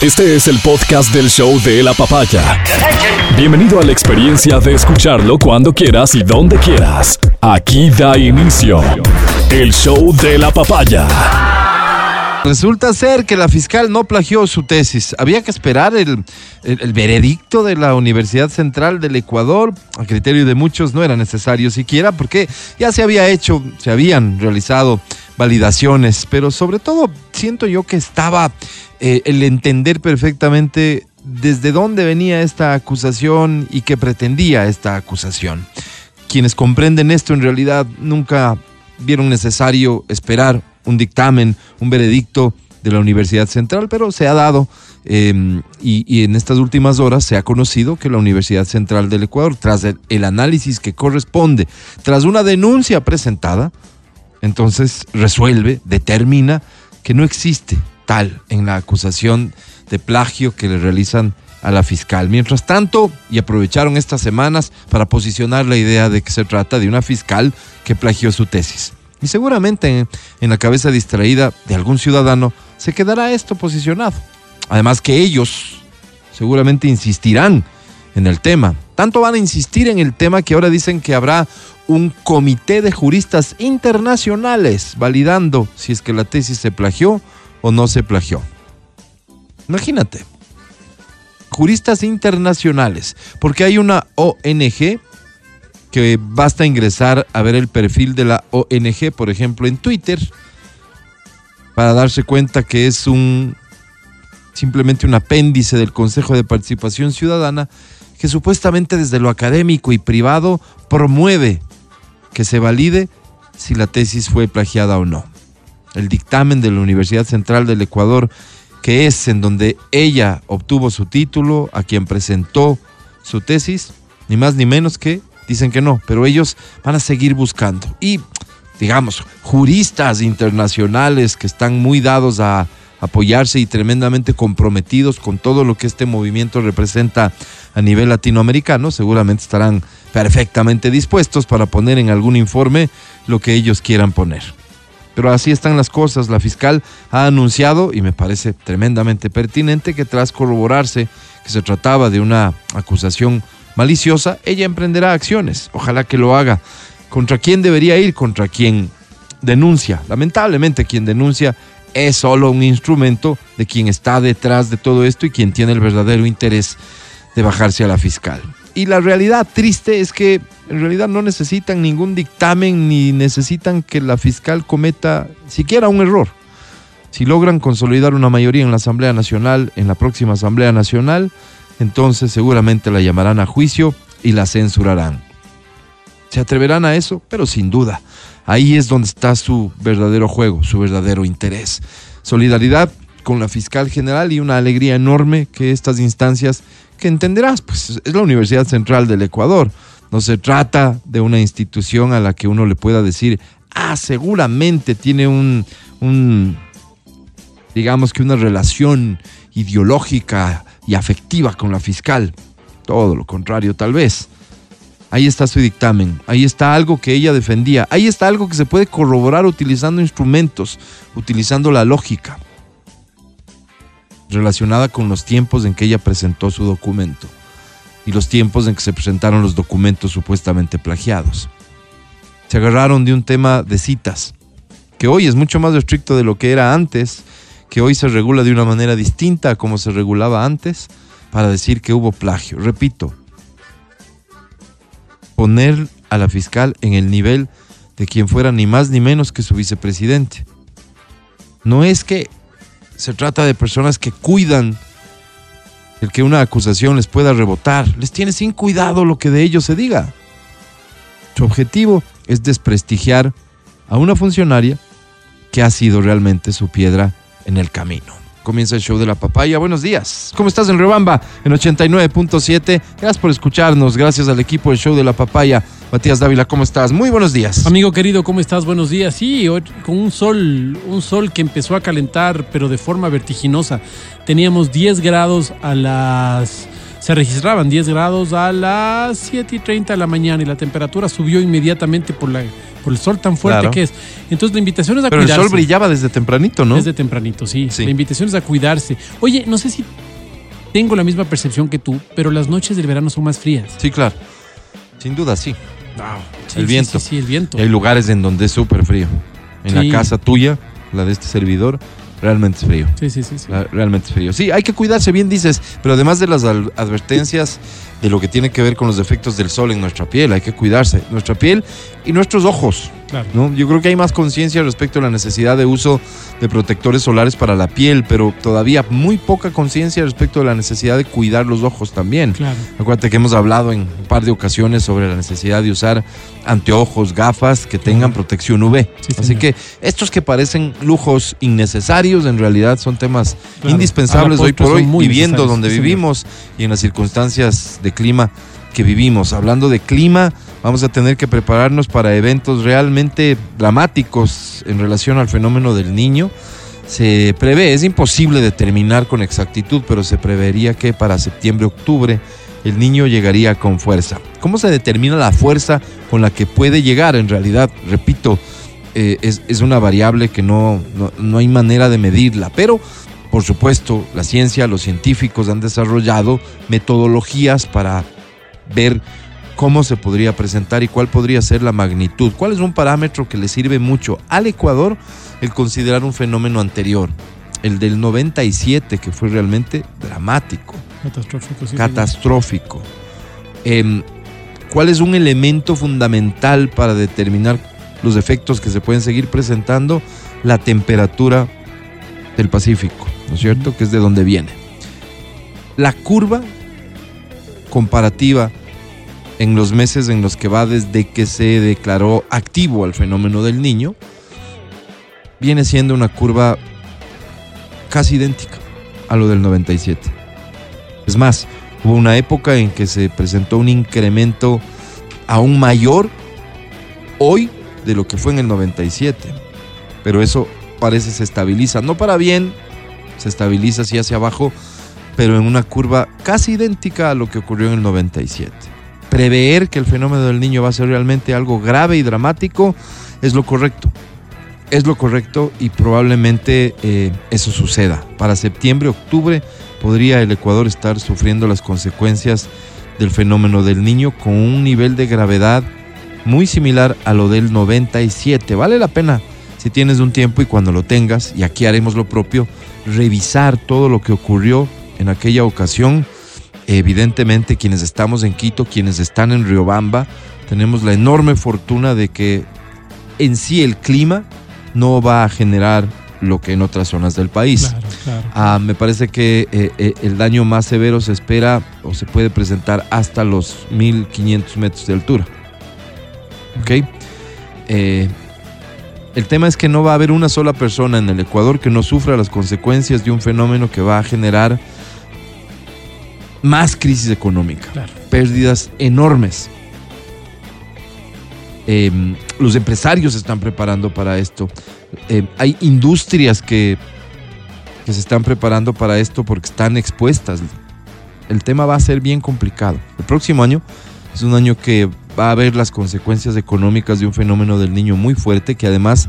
Este es el podcast del show de la papaya. Bienvenido a la experiencia de escucharlo cuando quieras y donde quieras. Aquí da inicio el show de la papaya. Resulta ser que la fiscal no plagió su tesis. Había que esperar el, el- veredicto de la Universidad Central del Ecuador. A criterio de muchos no era necesario siquiera porque ya se había hecho, se habían realizado validaciones. Pero sobre todo siento yo que estaba eh, el entender perfectamente desde dónde venía esta acusación y qué pretendía esta acusación. Quienes comprenden esto en realidad nunca vieron necesario esperar un dictamen, un veredicto de la Universidad Central, pero se ha dado eh, y, en estas últimas horas se ha conocido que la Universidad Central del Ecuador, tras el análisis que corresponde, tras una denuncia presentada, entonces resuelve, determina que no existe tal en la acusación de plagio que le realizan a la fiscal. Mientras tanto, y aprovecharon estas semanas para posicionar la idea de que se trata de una fiscal que plagió su tesis. Y seguramente en, la cabeza distraída de algún ciudadano se quedará esto posicionado. Además que ellos seguramente insistirán en el tema. Tanto van a insistir en el tema que ahora dicen que habrá un comité de juristas internacionales validando si es que la tesis se plagió o no se plagió. Imagínate. Juristas internacionales, porque hay una ONG que basta ingresar a ver el perfil de la ONG, por ejemplo, en Twitter, para darse cuenta que es un simplemente un apéndice del Consejo de Participación Ciudadana que supuestamente desde lo académico y privado promueve que se valide si la tesis fue plagiada o no. El dictamen de la Universidad Central del Ecuador, que es en donde ella obtuvo su título, a quien presentó su tesis, ni más ni menos que dicen que no, pero ellos van a seguir buscando. Y, digamos, juristas internacionales que están muy dados a apoyarse y tremendamente comprometidos con todo lo que este movimiento representa a nivel latinoamericano, seguramente estarán perfectamente dispuestos para poner en algún informe lo que ellos quieran poner. Pero así están las cosas. La fiscal ha anunciado, y me parece tremendamente pertinente, que tras corroborarse que se trataba de una acusación maliciosa, ella emprenderá acciones. Ojalá que lo haga. ¿Contra quién debería ir? Contra quien denuncia. Lamentablemente quien denuncia es solo un instrumento de quien está detrás de todo esto y quien tiene el verdadero interés de bajarse a la fiscal. Y la realidad triste es que en realidad no necesitan ningún dictamen ni necesitan que la fiscal cometa siquiera un error. Si logran consolidar una mayoría en la Asamblea Nacional, en la próxima Asamblea Nacional, entonces seguramente la llamarán a juicio y la censurarán. ¿Se atreverán a eso? Pero sin duda. Ahí es donde está su verdadero juego, su verdadero interés. Solidaridad con la fiscal general y una alegría enorme que estas instancias, que entenderás, pues es la Universidad Central del Ecuador. No se trata de una institución a la que uno le pueda decir, ah, seguramente tiene un, un digamos que una relación ideológica y afectiva con la fiscal. Todo lo contrario, tal vez. Ahí está su dictamen, ahí está algo que ella defendía, ahí está algo que se puede corroborar utilizando instrumentos, utilizando la lógica relacionada con los tiempos en que ella presentó su documento y los tiempos en que se presentaron los documentos supuestamente plagiados. Se agarraron de un tema de citas, que hoy es mucho más estricto de lo que era antes, que hoy se regula de una manera distinta a como se regulaba antes, para decir que hubo plagio. Repito, poner a la fiscal en el nivel de quien fuera ni más ni menos que su vicepresidente. No es que se trata de personas que cuidan el que una acusación les pueda rebotar, les tiene sin cuidado lo que de ellos se diga. Su objetivo es desprestigiar a una funcionaria que ha sido realmente su piedra en el camino. Comienza el show de la papaya. Buenos días. ¿Cómo estás en Rebamba? En 89.7. Gracias por escucharnos. Gracias al equipo del show de la papaya. Matías Dávila, ¿cómo estás? Muy buenos días. Amigo querido, ¿cómo estás? Buenos días. Sí, hoy con un sol, un sol que empezó a calentar, pero de forma vertiginosa. Teníamos 10 grados a las se registraban 10 grados a las 7 y 30 de la mañana y la temperatura subió inmediatamente por, la, por el sol tan fuerte Claro. que es. Entonces la invitación es a Pero el cuidarse. sol brillaba desde tempranito, ¿no? Desde tempranito, sí. Sí. La invitación es a cuidarse. Oye, no sé si tengo la misma percepción que tú, pero las noches del verano son más frías. Sí, claro. Sin duda, sí. Sí, El viento. Sí, sí, el viento. Y hay lugares en donde es súper frío. En la casa tuya, la de este servidor, realmente es frío. Sí, sí, sí. sí. Realmente es frío. Sí, hay que cuidarse, bien dices, pero además de las advertencias de lo que tiene que ver con los efectos del sol en nuestra piel, hay que cuidarse. Nuestra piel y nuestros ojos. Claro. ¿no? Yo creo que hay más conciencia respecto a la necesidad de uso de protectores solares para la piel, pero todavía muy poca conciencia respecto a la necesidad de cuidar los ojos también. Claro. Acuérdate que hemos hablado en un par de ocasiones sobre la necesidad de usar anteojos, gafas que tengan protección UV. Sí, Así que estos que parecen lujos innecesarios, en realidad son temas Claro. indispensables hoy por postre hoy, viviendo donde sí, señor. vivimos y en las circunstancias de clima que vivimos. Hablando de clima, vamos a tener que prepararnos para eventos realmente dramáticos en relación al fenómeno del niño. Se prevé, es imposible determinar con exactitud, pero se prevería que para septiembre-octubre el niño llegaría con fuerza. ¿Cómo se determina la fuerza con la que puede llegar? En realidad, repito, eh, es, es una variable que no, no, no hay manera de medirla, pero por supuesto la ciencia, los científicos han desarrollado metodologías para ver cómo se podría presentar y cuál podría ser la magnitud. ¿Cuál es un parámetro que le sirve mucho al Ecuador el considerar un fenómeno anterior? El del 97, que fue realmente dramático Catastrófico, sí. catastrófico. Em, ¿Cuál es un elemento fundamental para determinar los efectos que se pueden seguir presentando? La temperatura del Pacífico, ¿no es cierto? Que es de donde viene. La curva comparativa en los meses en los que va desde que se declaró activo al fenómeno del niño, viene siendo una curva casi idéntica a lo del 97. Es más, hubo una época en que se presentó un incremento aún mayor hoy de lo que fue en el 97. Pero eso parece se estabiliza, no para bien, se estabiliza así hacia abajo, pero en una curva casi idéntica a lo que ocurrió en el 97. Prever que el fenómeno del niño va a ser realmente algo grave y dramático es lo correcto. Es lo correcto y probablemente eh, eso suceda. Para septiembre, octubre podría el Ecuador estar sufriendo las consecuencias del fenómeno del niño con un nivel de gravedad muy similar a lo del 97. Vale la pena, si tienes un tiempo y cuando lo tengas, y aquí haremos lo propio, revisar todo lo que ocurrió en aquella ocasión. Evidentemente, quienes estamos en Quito, quienes están en Riobamba, tenemos la enorme fortuna de que en sí el clima no va a generar lo que en otras zonas del país. Claro, claro. Ah, me parece que eh, eh, el daño más severo se espera o se puede presentar hasta los 1500 metros de altura. ¿Ok? Eh, el tema es que no va a haber una sola persona en el Ecuador que no sufra las consecuencias de un fenómeno que va a generar más crisis económica, Claro. pérdidas enormes. Eh, los empresarios se están preparando para esto. Eh, hay industrias que, que se están preparando para esto porque están expuestas. El tema va a ser bien complicado. El próximo año es un año que va a haber las consecuencias económicas de un fenómeno del niño muy fuerte que además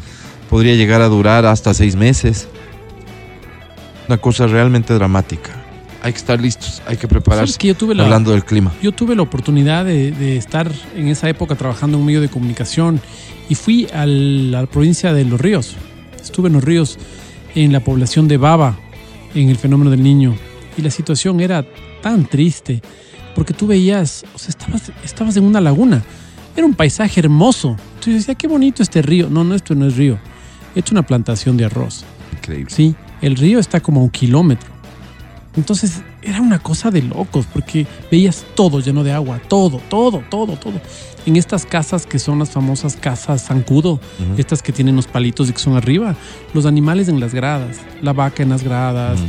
podría llegar a durar hasta seis meses. Una cosa realmente dramática. Hay que estar listos, hay que ¿Sabes prepararse. que yo tuve la, Hablando del clima. Yo tuve la oportunidad de, de estar en esa época trabajando en un medio de comunicación y fui al- a la provincia de Los Ríos. Estuve en Los Ríos, en la población de Baba, en el fenómeno del niño. Y la situación era tan triste, porque tú veías, o sea, estabas, estabas en una laguna. Era un paisaje hermoso. Tú decías, qué bonito este río. No, no, esto no es río. He hecho una plantación de arroz. Increíble. Sí, el río está como a un kilómetro. Entonces era una cosa de locos porque veías todo lleno de agua, todo, todo, todo, todo. En estas casas que son las famosas casas zancudo, Ujú. estas que tienen los palitos y que son arriba, los animales en las gradas, la vaca en las gradas.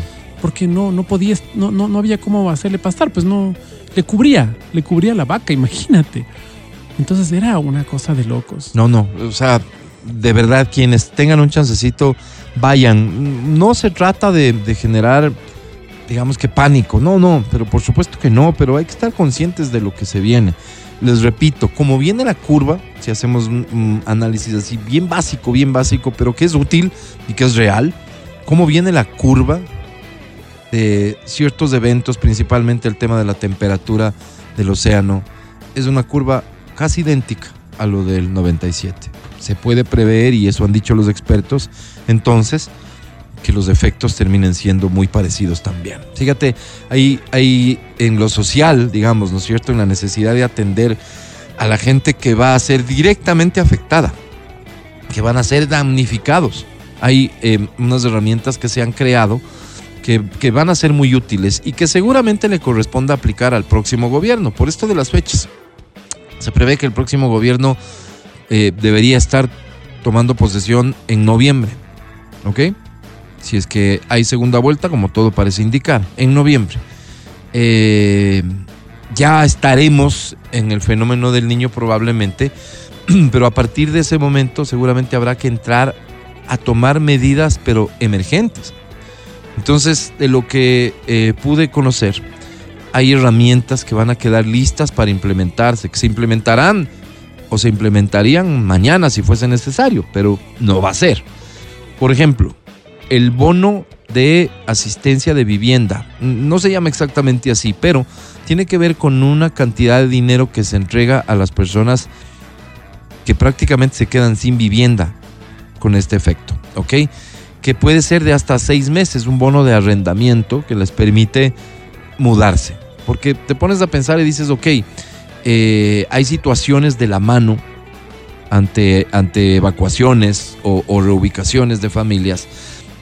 Porque no, no podías, no, no, no había cómo hacerle pastar, pues no, le cubría, le cubría la vaca, imagínate. Entonces era una cosa de locos. No, no, o sea, de verdad, quienes tengan un chancecito, vayan. No se trata de, generar digamos que pánico. No, no, pero por supuesto que no, pero hay que estar conscientes de lo que se viene. Les repito, como viene la curva, si hacemos un análisis así bien básico, bien básico, pero que es útil y que es real, cómo viene la curva de ciertos eventos, principalmente el tema de la temperatura del océano, es una curva casi idéntica a lo del 97. Se puede prever, y eso han dicho los expertos, entonces, que los efectos terminen siendo muy parecidos también. Fíjate, hay, hay en lo social, digamos, ¿no es cierto?, en la necesidad de atender a la gente que va a ser directamente afectada, que van a ser damnificados. Hay eh, unas herramientas que se han creado que, van a ser muy útiles y que seguramente le corresponda aplicar al próximo gobierno. Por esto de las fechas, se prevé que el próximo gobierno eh, debería estar tomando posesión en noviembre, ¿ok? Si es que hay segunda vuelta, como todo parece indicar, en noviembre. Eh, ya estaremos en el fenómeno del niño probablemente, pero a partir de ese momento seguramente habrá que entrar a tomar medidas, pero emergentes. Entonces, de lo que eh, pude conocer, hay herramientas que van a quedar listas para implementarse, que se implementarán o se implementarían mañana si fuese necesario, pero no va a ser. Por ejemplo, el bono de asistencia de vivienda. No se llama exactamente así, pero tiene que ver con una cantidad de dinero que se entrega a las personas que prácticamente se quedan sin vivienda con este efecto, ¿ok? Que puede ser de hasta seis meses, un bono de arrendamiento que les permite mudarse. Porque te pones a pensar y dices, ok, eh, hay situaciones de la mano ante, ante evacuaciones o, o reubicaciones de familias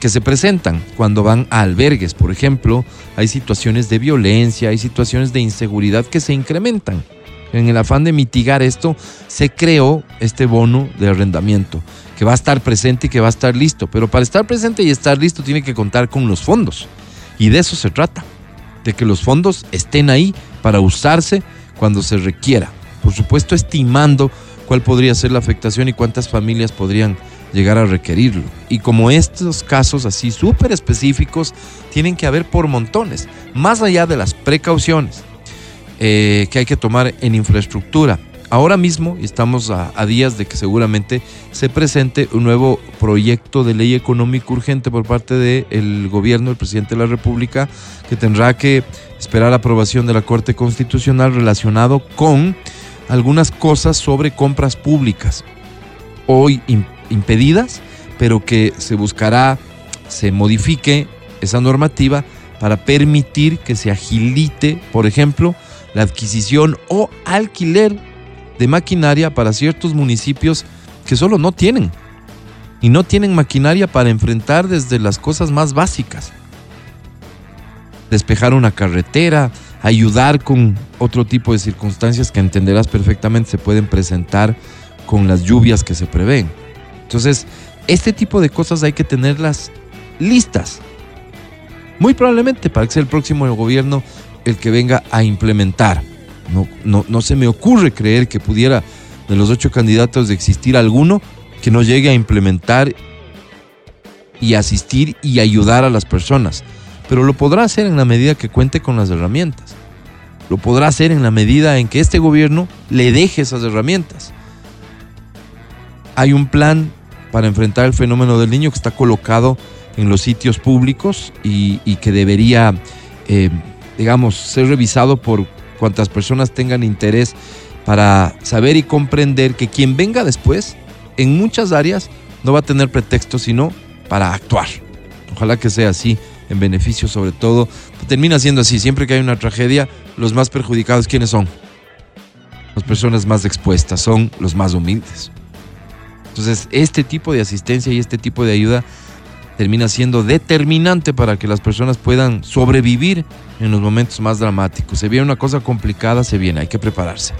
que se presentan cuando van a albergues, por ejemplo, hay situaciones de violencia, hay situaciones de inseguridad que se incrementan. En el afán de mitigar esto, se creó este bono de arrendamiento, que va a estar presente y que va a estar listo. Pero para estar presente y estar listo tiene que contar con los fondos. Y de eso se trata, de que los fondos estén ahí para usarse cuando se requiera. Por supuesto, estimando cuál podría ser la afectación y cuántas familias podrían llegar a requerirlo. Y como estos casos así súper específicos, tienen que haber por montones, más allá de las precauciones eh, que hay que tomar en infraestructura. Ahora mismo estamos a, días de que seguramente se presente un nuevo proyecto de ley económico urgente por parte del gobierno, el presidente de la República, que tendrá que esperar aprobación de la Corte Constitucional relacionado con algunas cosas sobre compras públicas. Hoy impedidas, pero que se buscará, se modifique esa normativa para permitir que se agilite, por ejemplo, la adquisición o alquiler de maquinaria para ciertos municipios que solo no tienen. Y no tienen maquinaria para enfrentar desde las cosas más básicas. Despejar una carretera, ayudar con otro tipo de circunstancias que entenderás perfectamente se pueden presentar con las lluvias que se prevén. Entonces, este tipo de cosas hay que tenerlas listas. Muy probablemente para que sea el próximo gobierno el que venga a implementar. No, no, no se me ocurre creer que pudiera de los ocho candidatos de existir alguno que no llegue a implementar y asistir y ayudar a las personas. Pero lo podrá hacer en la medida que cuente con las herramientas. Lo podrá hacer en la medida en que este gobierno le deje esas herramientas. Hay un plan para enfrentar el fenómeno del niño que está colocado en los sitios públicos y, que debería, eh, digamos, ser revisado por cuantas personas tengan interés para saber y comprender que quien venga después, en muchas áreas, no va a tener pretexto sino para actuar. Ojalá que sea así, en beneficio sobre todo. Termina siendo así, siempre que hay una tragedia, los más perjudicados, ¿quiénes son? Las personas más expuestas son los más humildes. Entonces, este tipo de asistencia y este tipo de ayuda termina siendo determinante para que las personas puedan sobrevivir en los momentos más dramáticos. Se viene una cosa complicada, se viene, hay que prepararse.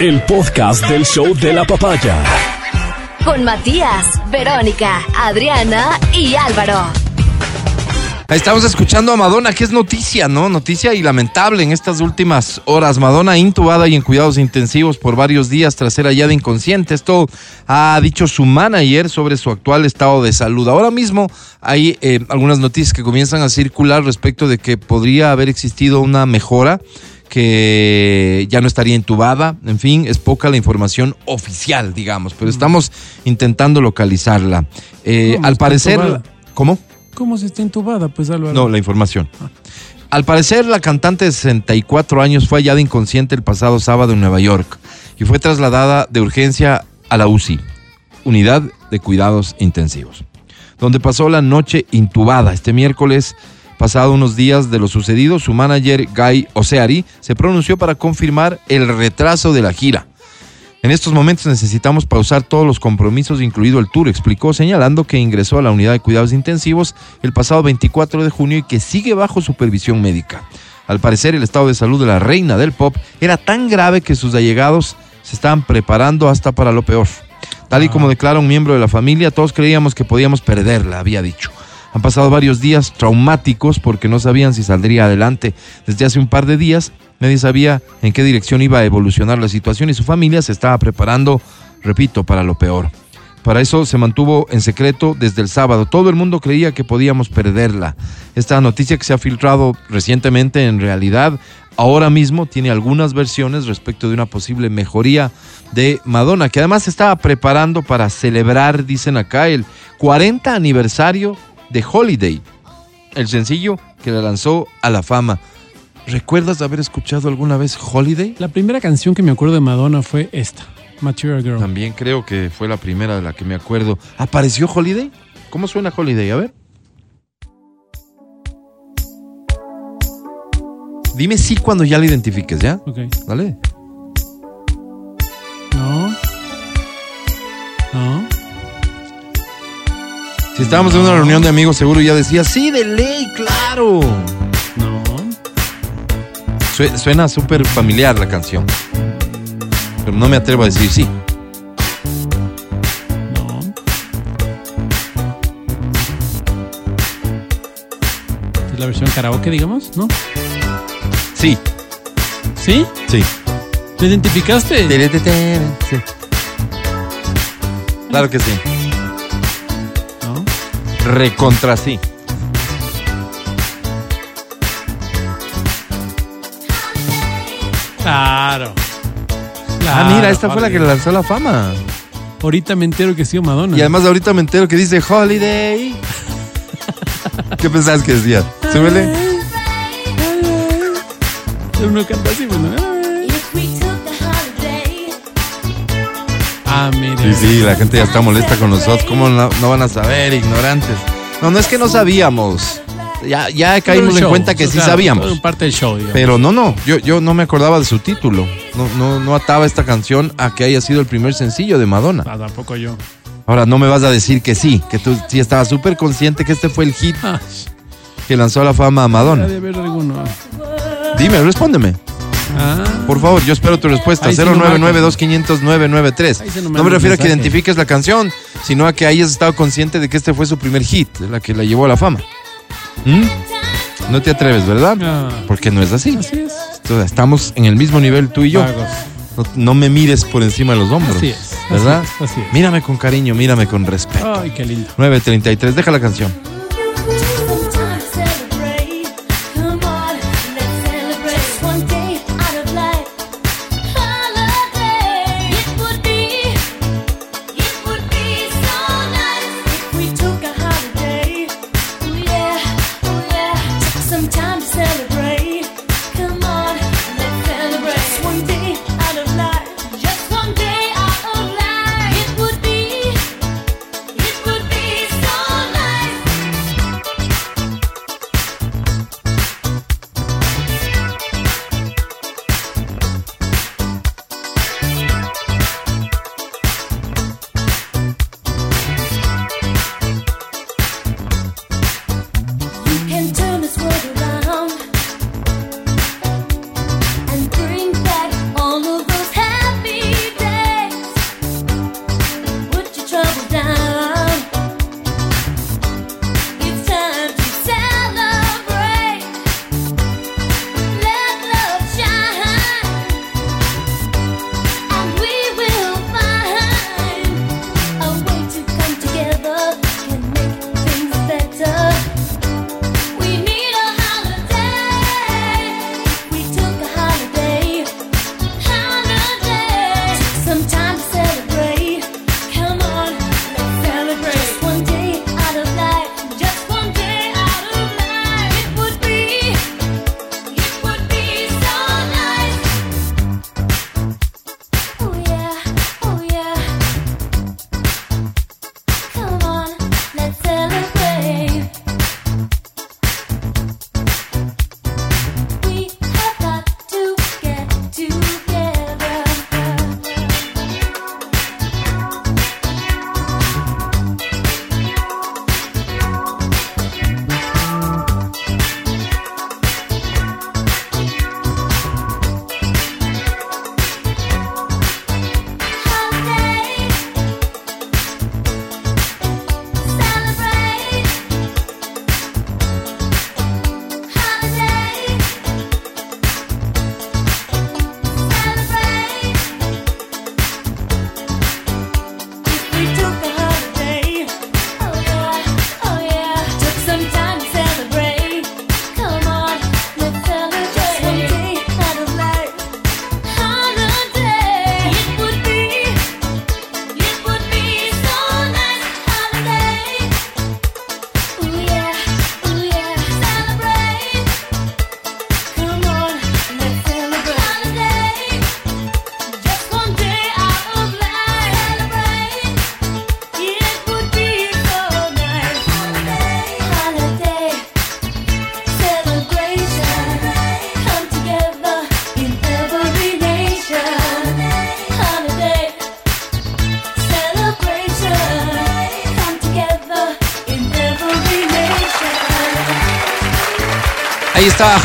El podcast del show de la papaya. Con Matías, Verónica, Adriana y Álvaro. Ahí estamos escuchando a Madonna, que es noticia, ¿no? Noticia y lamentable en estas últimas horas. Madonna intubada y en cuidados intensivos por varios días tras ser hallada inconsciente. Esto ha dicho su manager sobre su actual estado de salud. Ahora mismo hay eh, algunas noticias que comienzan a circular respecto de que podría haber existido una mejora que ya no estaría intubada. En fin, es poca la información oficial, digamos, pero estamos intentando localizarla. Eh, ¿Cómo al parecer, intubada? ¿cómo? ¿Cómo se está intubada, pues? No, la información. Al parecer, la cantante de 64 años fue hallada inconsciente el pasado sábado en Nueva York y fue trasladada de urgencia a la UCI, Unidad de Cuidados Intensivos, donde pasó la noche intubada. Este miércoles, pasado unos días de lo sucedido, su manager Guy Oseari se pronunció para confirmar el retraso de la gira. En estos momentos necesitamos pausar todos los compromisos, incluido el tour, explicó, señalando que ingresó a la unidad de cuidados intensivos el pasado 24 de junio y que sigue bajo supervisión médica. Al parecer, el estado de salud de la reina del pop era tan grave que sus allegados se estaban preparando hasta para lo peor. Tal y como declara un miembro de la familia, todos creíamos que podíamos perderla, había dicho. Han pasado varios días traumáticos porque no sabían si saldría adelante. Desde hace un par de días nadie sabía en qué dirección iba a evolucionar la situación y su familia se estaba preparando, repito, para lo peor. Para eso se mantuvo en secreto desde el sábado. Todo el mundo creía que podíamos perderla. Esta noticia que se ha filtrado recientemente en realidad ahora mismo tiene algunas versiones respecto de una posible mejoría de Madonna, que además se estaba preparando para celebrar, dicen acá, el 40 aniversario de Holiday, el sencillo que la lanzó a la fama. ¿Recuerdas haber escuchado alguna vez Holiday? La primera canción que me acuerdo de Madonna fue esta, Material Girl. También creo que fue la primera de la que me acuerdo. ¿Apareció Holiday? ¿Cómo suena Holiday? A ver. Dime sí cuando ya la identifiques, ¿ya? Ok. Dale. Si estábamos en una reunión de amigos, seguro ya decía, sí, de ley, claro. No. Sue- suena súper familiar la canción. Pero no me atrevo a decir sí. No. ¿Es la versión karaoke, digamos? ¿No? Sí, ¿Sí? sí. ¿Lo identificaste? Sí. Claro que sí. Recontra sí. Claro. Ah, mira, esta fue la que le la... lanzó la fama. Ahorita me entero que sí, Madonna. Y además ahorita me entero que dice Holiday. ¿Qué pensabas que decía? Súbele. Uno canta así, pues, Ah, mira. Sí, sí, la gente ya está molesta con nosotros. ¿Cómo no, no van a saber, ignorantes? No, no es que no sabíamos. Ya, ya caímos en cuenta que sí sabíamos. parte del show, digamos. Pero no, no, yo, yo no me acordaba de su título. No, no, no ataba esta canción a que haya sido el primer sencillo de Madonna. Ah, tampoco yo. Ahora no me vas a decir que sí, que tú sí estabas súper consciente que este fue el hit Ah, que lanzó a la fama a Madonna. de haber alguno. Dime, respóndeme. Ah, Por favor, yo espero tu respuesta. Ahí sí no 099-2500-993. Ahí sí no me refiero a que identifiques la canción, sino a que hayas estado consciente de que este fue su primer hit, la que la llevó a la fama. ¿Mm? No te atreves, ¿verdad? ah, Porque no es así. así es. Entonces, estamos en el mismo nivel tú y yo. No, no me mires por encima de los hombros. Así es. así ¿Verdad? es, Así es. Mírame con cariño, mírame con respeto. Ay, qué lindo. 933, deja la canción.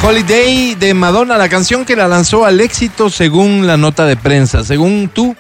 Holiday de Madonna, la canción que la lanzó al éxito según la nota de prensa. Según tú,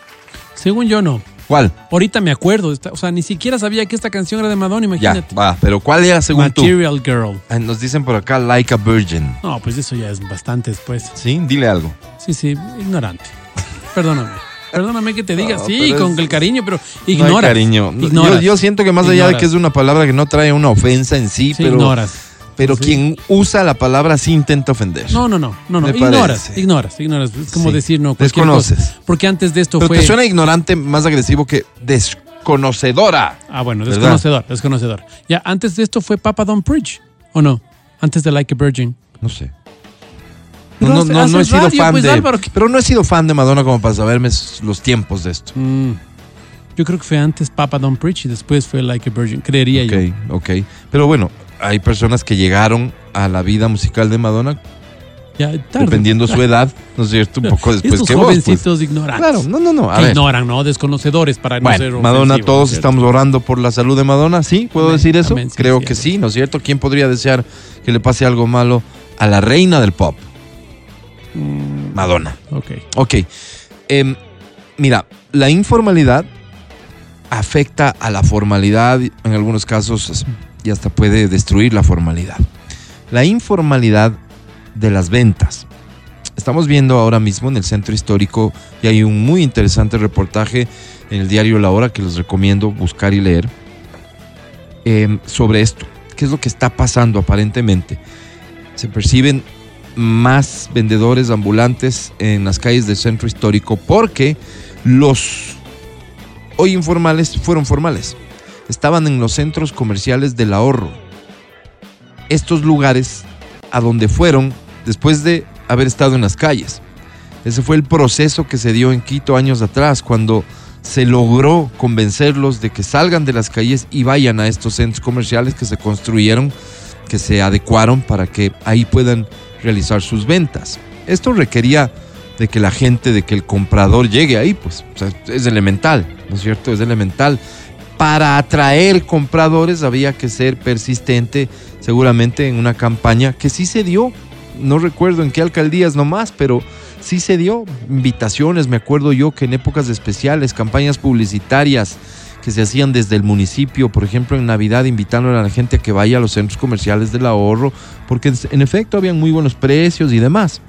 Según yo, no. ¿cuál? Ahorita me acuerdo. o sea, ni siquiera sabía que esta canción era de Madonna, Ya, imagínate. va, pero ¿cuál era según tú? Material Girl. Ah, Nos dicen por acá Like a Virgin. No, pues eso ya es bastante después. Sí, dile algo. Sí, sí, ignorante. Perdóname. Perdóname que te diga, No, sí, con es- el cariño, pero No hay ignoras. cariño. No, ignoras. Yo, yo siento que más allá de que es una palabra que no trae una ofensa en sí, Sí, pero, ignoras. Pero Sí. quien usa la palabra sí intenta ofender. No, no, no, no, no. Ignoras, parece. ignoras, ignoras. Es como Sí. decir no. Desconoces. cosa. Porque antes de esto pero fue. te suena ignorante más agresivo que desconocedora. Ah, bueno, ¿Verdad? desconocedor, desconocedor. Ya, antes de esto fue Papa Don't Preach, ¿o no? Antes de Like a Virgin. No sé. Pero No, no, hace- no, no he sido radio, fan pues, de. Álvaro, Pero no he sido fan de Madonna como para saberme los tiempos de esto. Mm, yo creo que fue antes Papa Don't Preach y después fue Like a Virgin, creería yo. Ok, ok. Pero bueno, hay personas que llegaron a la vida musical de Madonna Ya, tarde. dependiendo su edad, ¿no es cierto? Un poco después Estos que vos. pues. jovencitos ignorantes. Claro, no, no, no. A que ver. ignoran, ¿no? Desconocedores para no ser Bueno, Madonna, todos ¿no es cierto? estamos orando por la salud de Madonna, ¿sí? ¿Puedo Amén, decir eso? amén, sí, Creo sí, que sí, ¿no es cierto? ¿Quién podría desear que le pase algo malo a la reina del pop? Mm, Madonna. ok. Ok. Em, mira, la informalidad afecta a la formalidad, en algunos casos y hasta puede destruir la formalidad. La informalidad de las ventas. Estamos viendo ahora mismo en el centro histórico y hay un muy interesante reportaje en el diario La Hora que les recomiendo buscar y leer em, sobre esto. ¿Qué es lo que está pasando aparentemente? Se perciben más vendedores ambulantes en las calles del centro histórico porque los hoy informales fueron formales. Estaban en los centros comerciales del ahorro. Estos lugares a donde fueron después de haber estado en las calles. Ese fue el proceso que se dio en Quito años atrás, cuando se logró convencerlos de que salgan de las calles y vayan a estos centros comerciales que se construyeron, que se adecuaron para que ahí puedan realizar sus ventas. Esto requería de que la gente, de que el comprador llegue ahí, pues es elemental, ¿no es cierto? Es elemental. Para atraer compradores había que ser persistente, seguramente en una campaña que sí se dio, no recuerdo en qué alcaldías nomás, pero sí se dio invitaciones, me acuerdo yo que en épocas especiales, campañas publicitarias que se hacían desde el municipio, por ejemplo en Navidad, invitando a la gente a que vaya a los centros comerciales del ahorro, porque en efecto habían muy buenos precios y demás.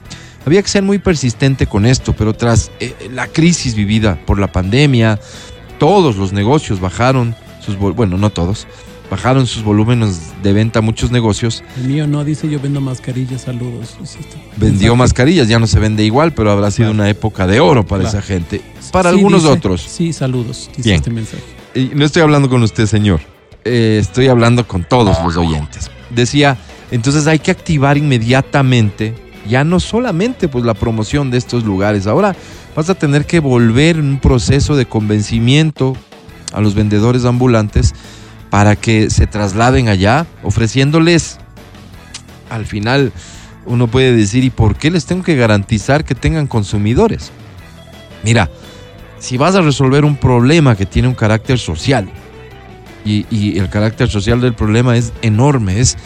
Había que ser muy persistente con esto, pero tras eh, la crisis vivida por la pandemia, todos los negocios bajaron sus, bueno, no todos, bajaron sus volúmenes de venta, muchos negocios, El mío no dice yo vendo mascarillas, saludos. Vendió mascarillas, ya no se vende igual, pero habrá sido Claro. una época de oro para Claro. esa gente. Para Sí, algunos dice- otros. Sí, saludos, dice Bien. este mensaje. Y no estoy hablando con usted, señor. Eh, estoy hablando con todos los oyentes. Decía, entonces hay que activar inmediatamente, ya no solamente pues la promoción de estos lugares. Ahora vas a tener que volver un proceso de convencimiento a los vendedores ambulantes para que se trasladen allá, ofreciéndoles, al final uno puede decir, ¿y por qué les tengo que garantizar que tengan consumidores? Mira, si vas a resolver un problema que tiene un carácter social, y, y el carácter social del problema es enorme, es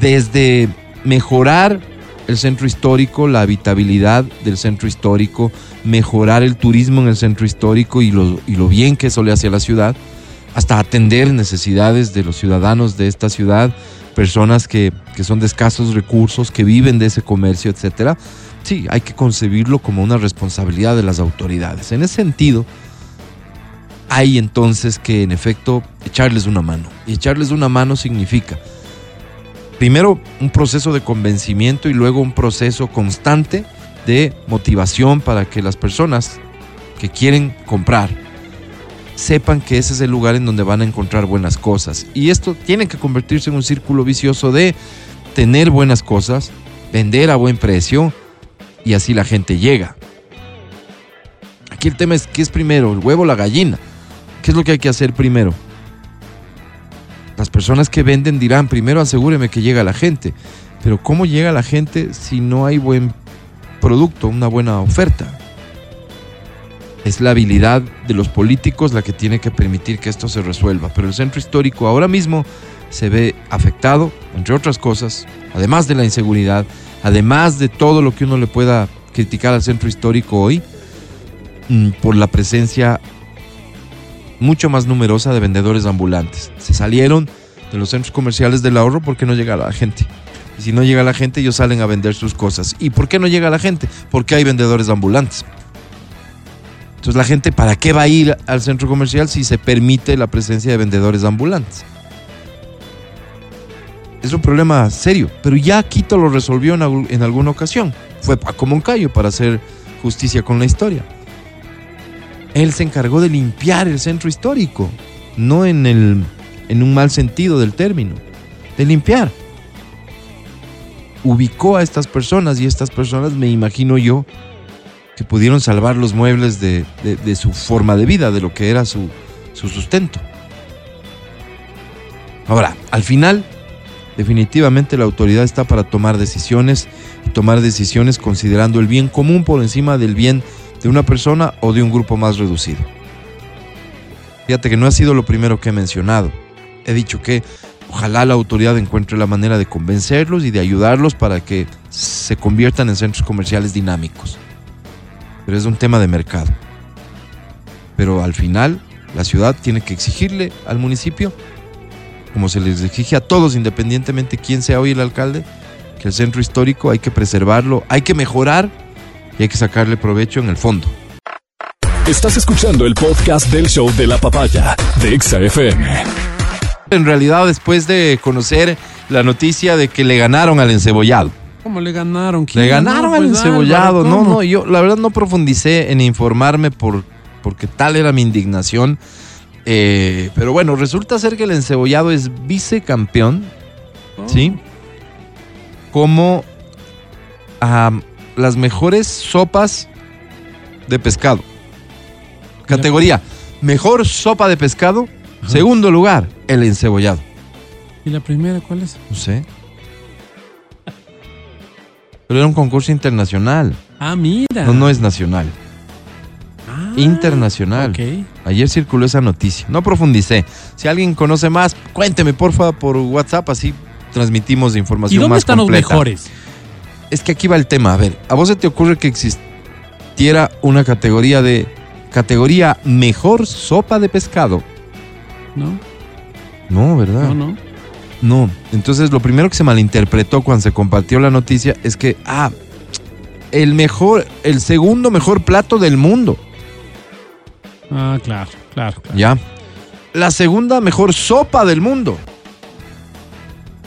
desde mejorar el centro histórico, la habitabilidad del centro histórico, mejorar el turismo en el centro histórico y lo, y lo bien que eso le hace a la ciudad, hasta atender necesidades de los ciudadanos de esta ciudad, personas que, que son de escasos recursos, que viven de ese comercio, etcétera. Sí, hay que concebirlo como una responsabilidad de las autoridades. En ese sentido, hay entonces que en efecto echarles una mano. Y echarles una mano significa, primero, un proceso de convencimiento y luego un proceso constante de motivación para que las personas que quieren comprar sepan que ese es el lugar en donde van a encontrar buenas cosas. Y esto tiene que convertirse en un círculo vicioso de tener buenas cosas, vender a buen precio y así la gente llega. Aquí el tema es qué es primero, el huevo o la gallina. ¿Qué es lo que hay que hacer primero? Personas que venden dirán, primero asegúreme que llega la gente. Pero ¿cómo llega la gente si no hay buen producto, una buena oferta? Es la habilidad de los políticos la que tiene que permitir que esto se resuelva. Pero el centro histórico ahora mismo se ve afectado, entre otras cosas, además de la inseguridad, además de todo lo que uno le pueda criticar al centro histórico hoy, mm, por la presencia mucho más numerosa de vendedores ambulantes. Se salieron de los centros comerciales del ahorro porque no llega la gente. Y si no llega la gente, ellos salen a vender sus cosas. ¿Y por qué no llega la gente? Porque hay vendedores ambulantes. Entonces la gente, ¿para qué va a ir al centro comercial si se permite la presencia de vendedores ambulantes? Es un problema serio, pero ya Quito lo resolvió en, en alguna ocasión. Fue Paco Moncayo para hacer justicia con la historia. Él se encargó de limpiar el centro histórico, no en, el, en un mal sentido del término, de limpiar. Ubicó a estas personas y estas personas, me imagino yo, que pudieron salvar los muebles de, su forma de vida, de lo que era su, su sustento. Ahora, al final, definitivamente la autoridad está para tomar decisiones y tomar decisiones considerando el bien común por encima del bien de una persona o de un grupo más reducido. Fíjate que no ha sido lo primero que he mencionado. He dicho que ojalá la autoridad encuentre la manera de convencerlos y de ayudarlos para que se conviertan en centros comerciales dinámicos. Pero es un tema de mercado. Pero al final, la ciudad tiene que exigirle al municipio, como se les exige a todos, independientemente quién sea hoy el alcalde, que el centro histórico hay que preservarlo, hay que mejorar y hay que sacarle provecho en el fondo. Estás escuchando el podcast del show de la papaya de Exa FM. En realidad, después de conocer la noticia de que le ganaron al encebollado. ¿Cómo le ganaron? ¿Quién Le ganaron al Pues, encebollado. Álvaro, No, no, yo la verdad no profundicé en informarme por, porque tal era mi indignación. Eh, pero bueno, resulta ser que el encebollado es vicecampeón, Oh. ¿sí? Como am, las mejores sopas de pescado. Categoría, mejor sopa de pescado. Ajá. Segundo lugar, el encebollado. ¿Y la primera cuál es? No sé. Pero era un concurso internacional. Ah, mira. No, no es nacional. Ah, internacional. Ok. Ayer circuló esa noticia. No profundicé. Si alguien conoce más, cuénteme porfa por WhatsApp, así transmitimos ¿Y información dónde más están completa. los mejores? Es que aquí va el tema. A ver, ¿a vos se te ocurre que existiera una categoría de categoría mejor sopa de pescado? ¿No? No, ¿verdad? No, no. No, entonces lo primero que se malinterpretó cuando se compartió la noticia es que, ah, el mejor, el segundo mejor plato del mundo, Ah, claro, claro, claro. ¿ya? La segunda mejor sopa del mundo,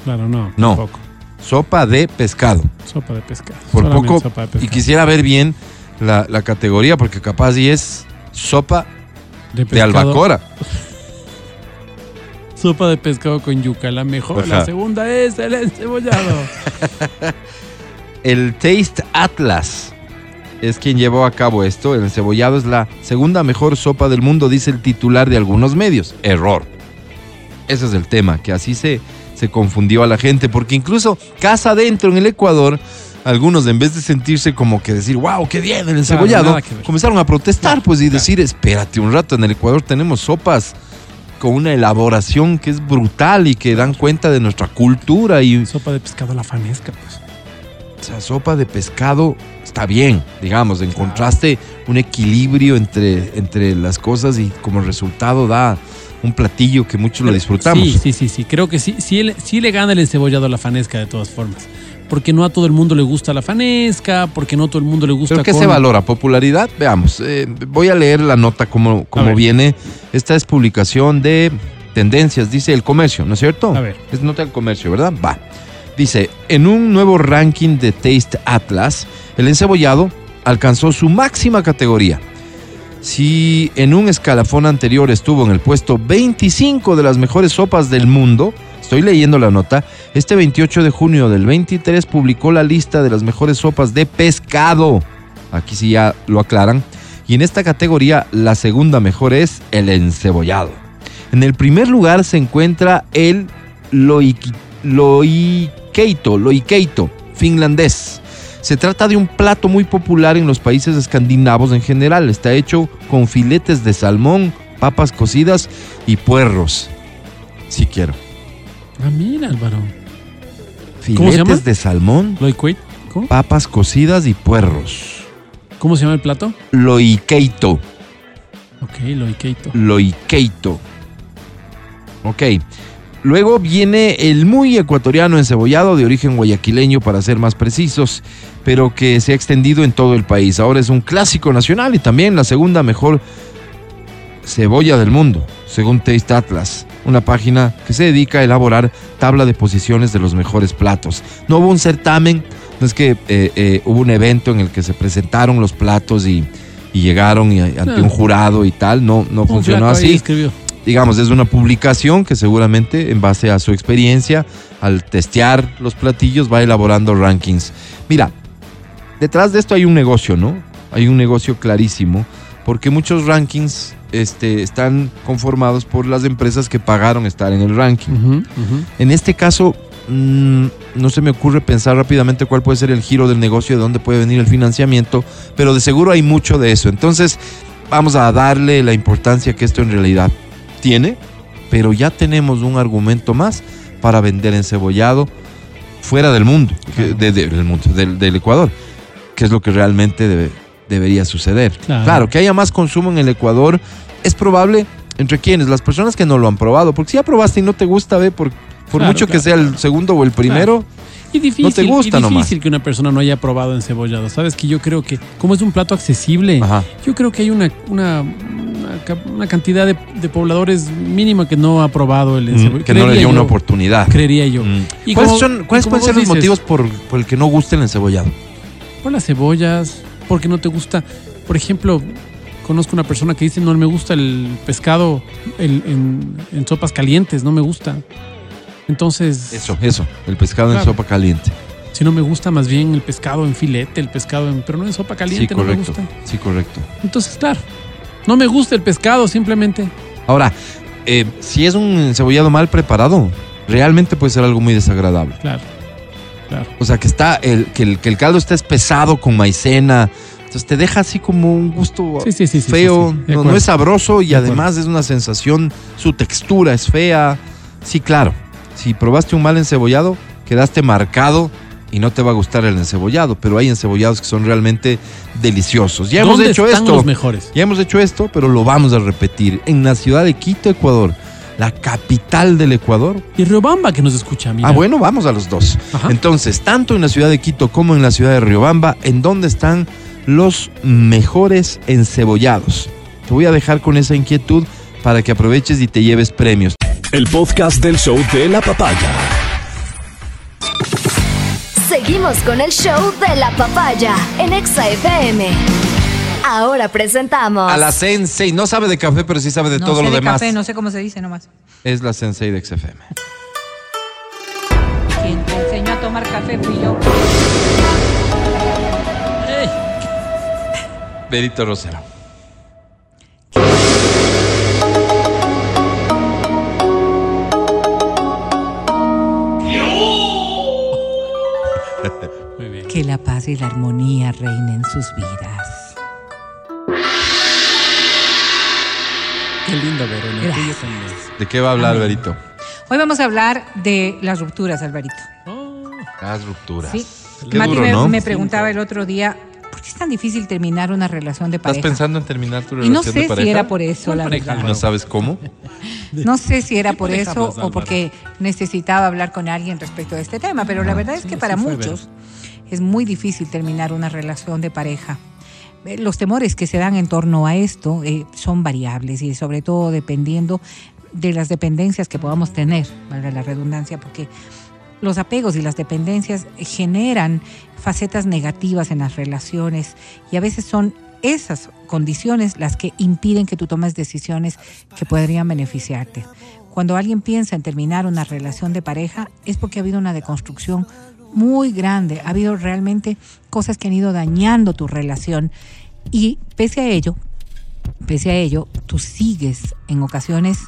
Claro, no. No. Tampoco. sopa de pescado. Sopa de pescado. Por Solamente poco, sopa de y quisiera ver bien la, la categoría, porque capaz y es sopa de pescado. albacora. Sopa de pescado con yuca, la mejor. La segunda es el encebollado. El Taste Atlas es quien llevó a cabo esto. El cebollado es la segunda mejor sopa del mundo, dice el titular de algunos medios. Error. Ese es el tema, que así se, se confundió a la gente, porque incluso casa adentro en el Ecuador, algunos en vez de sentirse como que decir, wow, qué bien el encebollado, comenzaron a protestar, pues, y decir, espérate un rato, en el Ecuador tenemos sopas con una elaboración que es brutal y que dan cuenta de nuestra cultura y sopa de pescado a la fanesca, pues. o sea, sopa de pescado está bien, digamos, encontraste un equilibrio entre, entre las cosas y como resultado da un platillo que muchos lo disfrutamos. Sí, sí, sí, sí. Creo que sí, sí, le- sí le gana el encebollado a la fanesca de todas formas. Porque no a todo el mundo le gusta la fanesca, porque no a todo el mundo le gusta ¿Pero qué con- se valora? ¿Popularidad? Veamos, eh, voy a leer la nota como, como viene. Esta es publicación de tendencias, dice el comercio, ¿no es cierto? A ver. Es nota del comercio, ¿verdad? Va. Dice, en un nuevo ranking de Taste Atlas, el encebollado alcanzó su máxima categoría. Si en un escalafón anterior estuvo en el puesto 25 de las mejores sopas del mundo, estoy leyendo la nota, este 28 de junio del 23 publicó la lista de las mejores sopas de pescado. Aquí sí ya lo aclaran. Y en esta categoría la segunda mejor es el encebollado. En el primer lugar se encuentra el loikeito, loikeito, finlandés. Se trata de un plato muy popular en los países escandinavos en general. Está hecho con filetes de salmón, papas cocidas y puerros. Si quiero. Ah, mira, Álvaro. Filetes de salmón, Loicuit. ¿Cómo? papas cocidas y puerros. ¿Cómo se llama el plato? Loiqueito. Ok, lo Ikeito. Loiqueito. Ok. Luego viene el muy ecuatoriano encebollado de origen guayaquileño para ser más precisos, pero que se ha extendido en todo el país. Ahora es un clásico nacional y también la segunda mejor cebolla del mundo, según Taste Atlas, una página que se dedica a elaborar tabla de posiciones de los mejores platos. No hubo un certamen, no es que eh, eh, hubo un evento en el que se presentaron los platos y, y llegaron y, ante Ah. un jurado y tal, no, no Un funcionó así escribió. digamos, es una publicación que seguramente en base a su experiencia, al testear los platillos, va elaborando rankings. Mira, detrás de esto hay un negocio, ¿no? Hay un negocio clarísimo, porque muchos rankings este, están conformados por las empresas que pagaron estar en el ranking. En este caso, mm, no se me ocurre pensar rápidamente cuál puede ser el giro del negocio, de dónde puede venir el financiamiento, pero de seguro hay mucho de eso. Entonces, vamos a darle la importancia que esto en realidad tiene, pero ya tenemos un argumento más para vender encebollado fuera del mundo, que- de- de- del, mundo del, del Ecuador, que es lo que realmente debe- debería suceder. Claro. claro, que haya más consumo en el Ecuador es probable entre quienes, las personas que no lo han probado, porque si ya probaste y no te gusta, ve, por, por Claro, mucho que sea el segundo o el primero, Y difícil, No te gusta y nomás. difícil que una persona no haya probado encebollado. Sabes que yo creo que, como es un plato accesible, Ajá. yo creo que hay una, una, una ca- una cantidad de, de pobladores mínima que no ha probado el mm, encebollado. que no le dio una oportunidad. Creería yo. Mm. Y ¿Cuáles, como- son, ¿cuáles pueden ser los dices, motivos por, por el que no gusta el encebollado? Por las cebollas, porque no te gusta. Por ejemplo, conozco una persona que dice no me gusta el pescado el- en, en sopas calientes, no me gusta. Entonces, Eso, eso, el pescado en sopa caliente. si no me gusta más bien el pescado en filete, el pescado en, pero no en sopa Sí, caliente, no me correcto. gusta. Sí, correcto. Entonces, claro, no me gusta el pescado simplemente. Ahora, eh, si es un encebollado mal preparado, realmente puede ser algo muy desagradable. Claro, claro. O sea, que está el, que el, que el caldo está espesado con maicena. Entonces te deja así como un gusto Sí, sí, sí, sí, feo. No, es sabroso y además es una sensación, su textura es fea. Sí, claro. Si probaste un mal encebollado, quedaste marcado y no te va a gustar el encebollado. Pero hay encebollados que son realmente deliciosos. Ya hemos ¿Dónde hecho están esto. los mejores? Ya hemos hecho esto, pero lo vamos a repetir. En la ciudad de Quito, Ecuador, la capital del Ecuador. Y Riobamba que nos escucha, mira. Ah, bueno, vamos a los dos. Ajá. Entonces, tanto en la ciudad de Quito como en la ciudad de Riobamba, ¿en dónde están los mejores encebollados? Te voy a dejar con esa inquietud para que aproveches y te lleves premios. El podcast del show de la papaya. Seguimos con el show de la papaya en Exa FM. Ahora presentamos. A la Sensei, no sabe de café, pero sí sabe de no todo sé lo de demás. café, no sé cómo se dice nomás. Es la Sensei de XFM. Quien te enseñó a tomar café fui yo. Berito Rosero. Muy bien. Que la paz y la armonía reinen en sus vidas. Qué lindo, Verónica. Gracias. ¿De qué va a hablar, Amén. Berito? Hoy vamos a hablar de las rupturas, Alvarito. Oh, Las rupturas. Sí. Qué Mati duro, me, ¿no? me preguntaba el otro día, ¿por qué es tan difícil terminar una relación de ¿Estás pareja? pensando en terminar tu y relación no de sé pareja? si era por eso, ¿Cuál la pareja, verdad. ¿Y no sabes cómo? No sé si era ¿Qué por eso hablas, o porque necesitaba hablar con alguien respecto a este tema, pero la verdad es que sí, para sí muchos es muy difícil terminar una relación de pareja. Eh, Los temores que se dan en torno a esto eh, son variables y sobre todo dependiendo de las dependencias que podamos tener, valga la redundancia, porque los apegos y las dependencias generan facetas negativas en las relaciones y a veces son esas condiciones las que impiden que tú tomes decisiones que podrían beneficiarte. Cuando alguien piensa en terminar una relación de pareja es porque ha habido una deconstrucción muy grande, ha habido realmente cosas que han ido dañando tu relación y pese a ello, pese a ello, tú sigues en ocasiones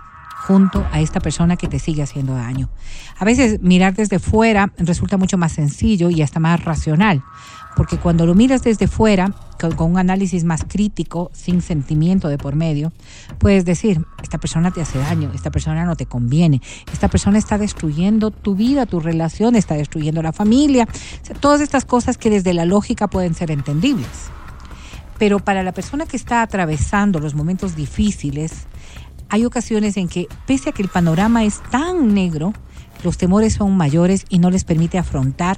junto a esta persona que te sigue haciendo daño. A veces mirar desde fuera resulta mucho más sencillo y hasta más racional. Porque cuando lo miras desde fuera, con, un análisis más crítico, sin sentimiento de por medio, puedes decir, esta persona te hace daño, esta persona no te conviene, esta persona está destruyendo tu vida, tu relación, está destruyendo la familia, todas estas cosas que desde la lógica pueden ser entendibles. Pero para la persona que está atravesando los momentos difíciles, hay ocasiones en que, pese a que el panorama es tan negro, los temores son mayores y no les permite afrontar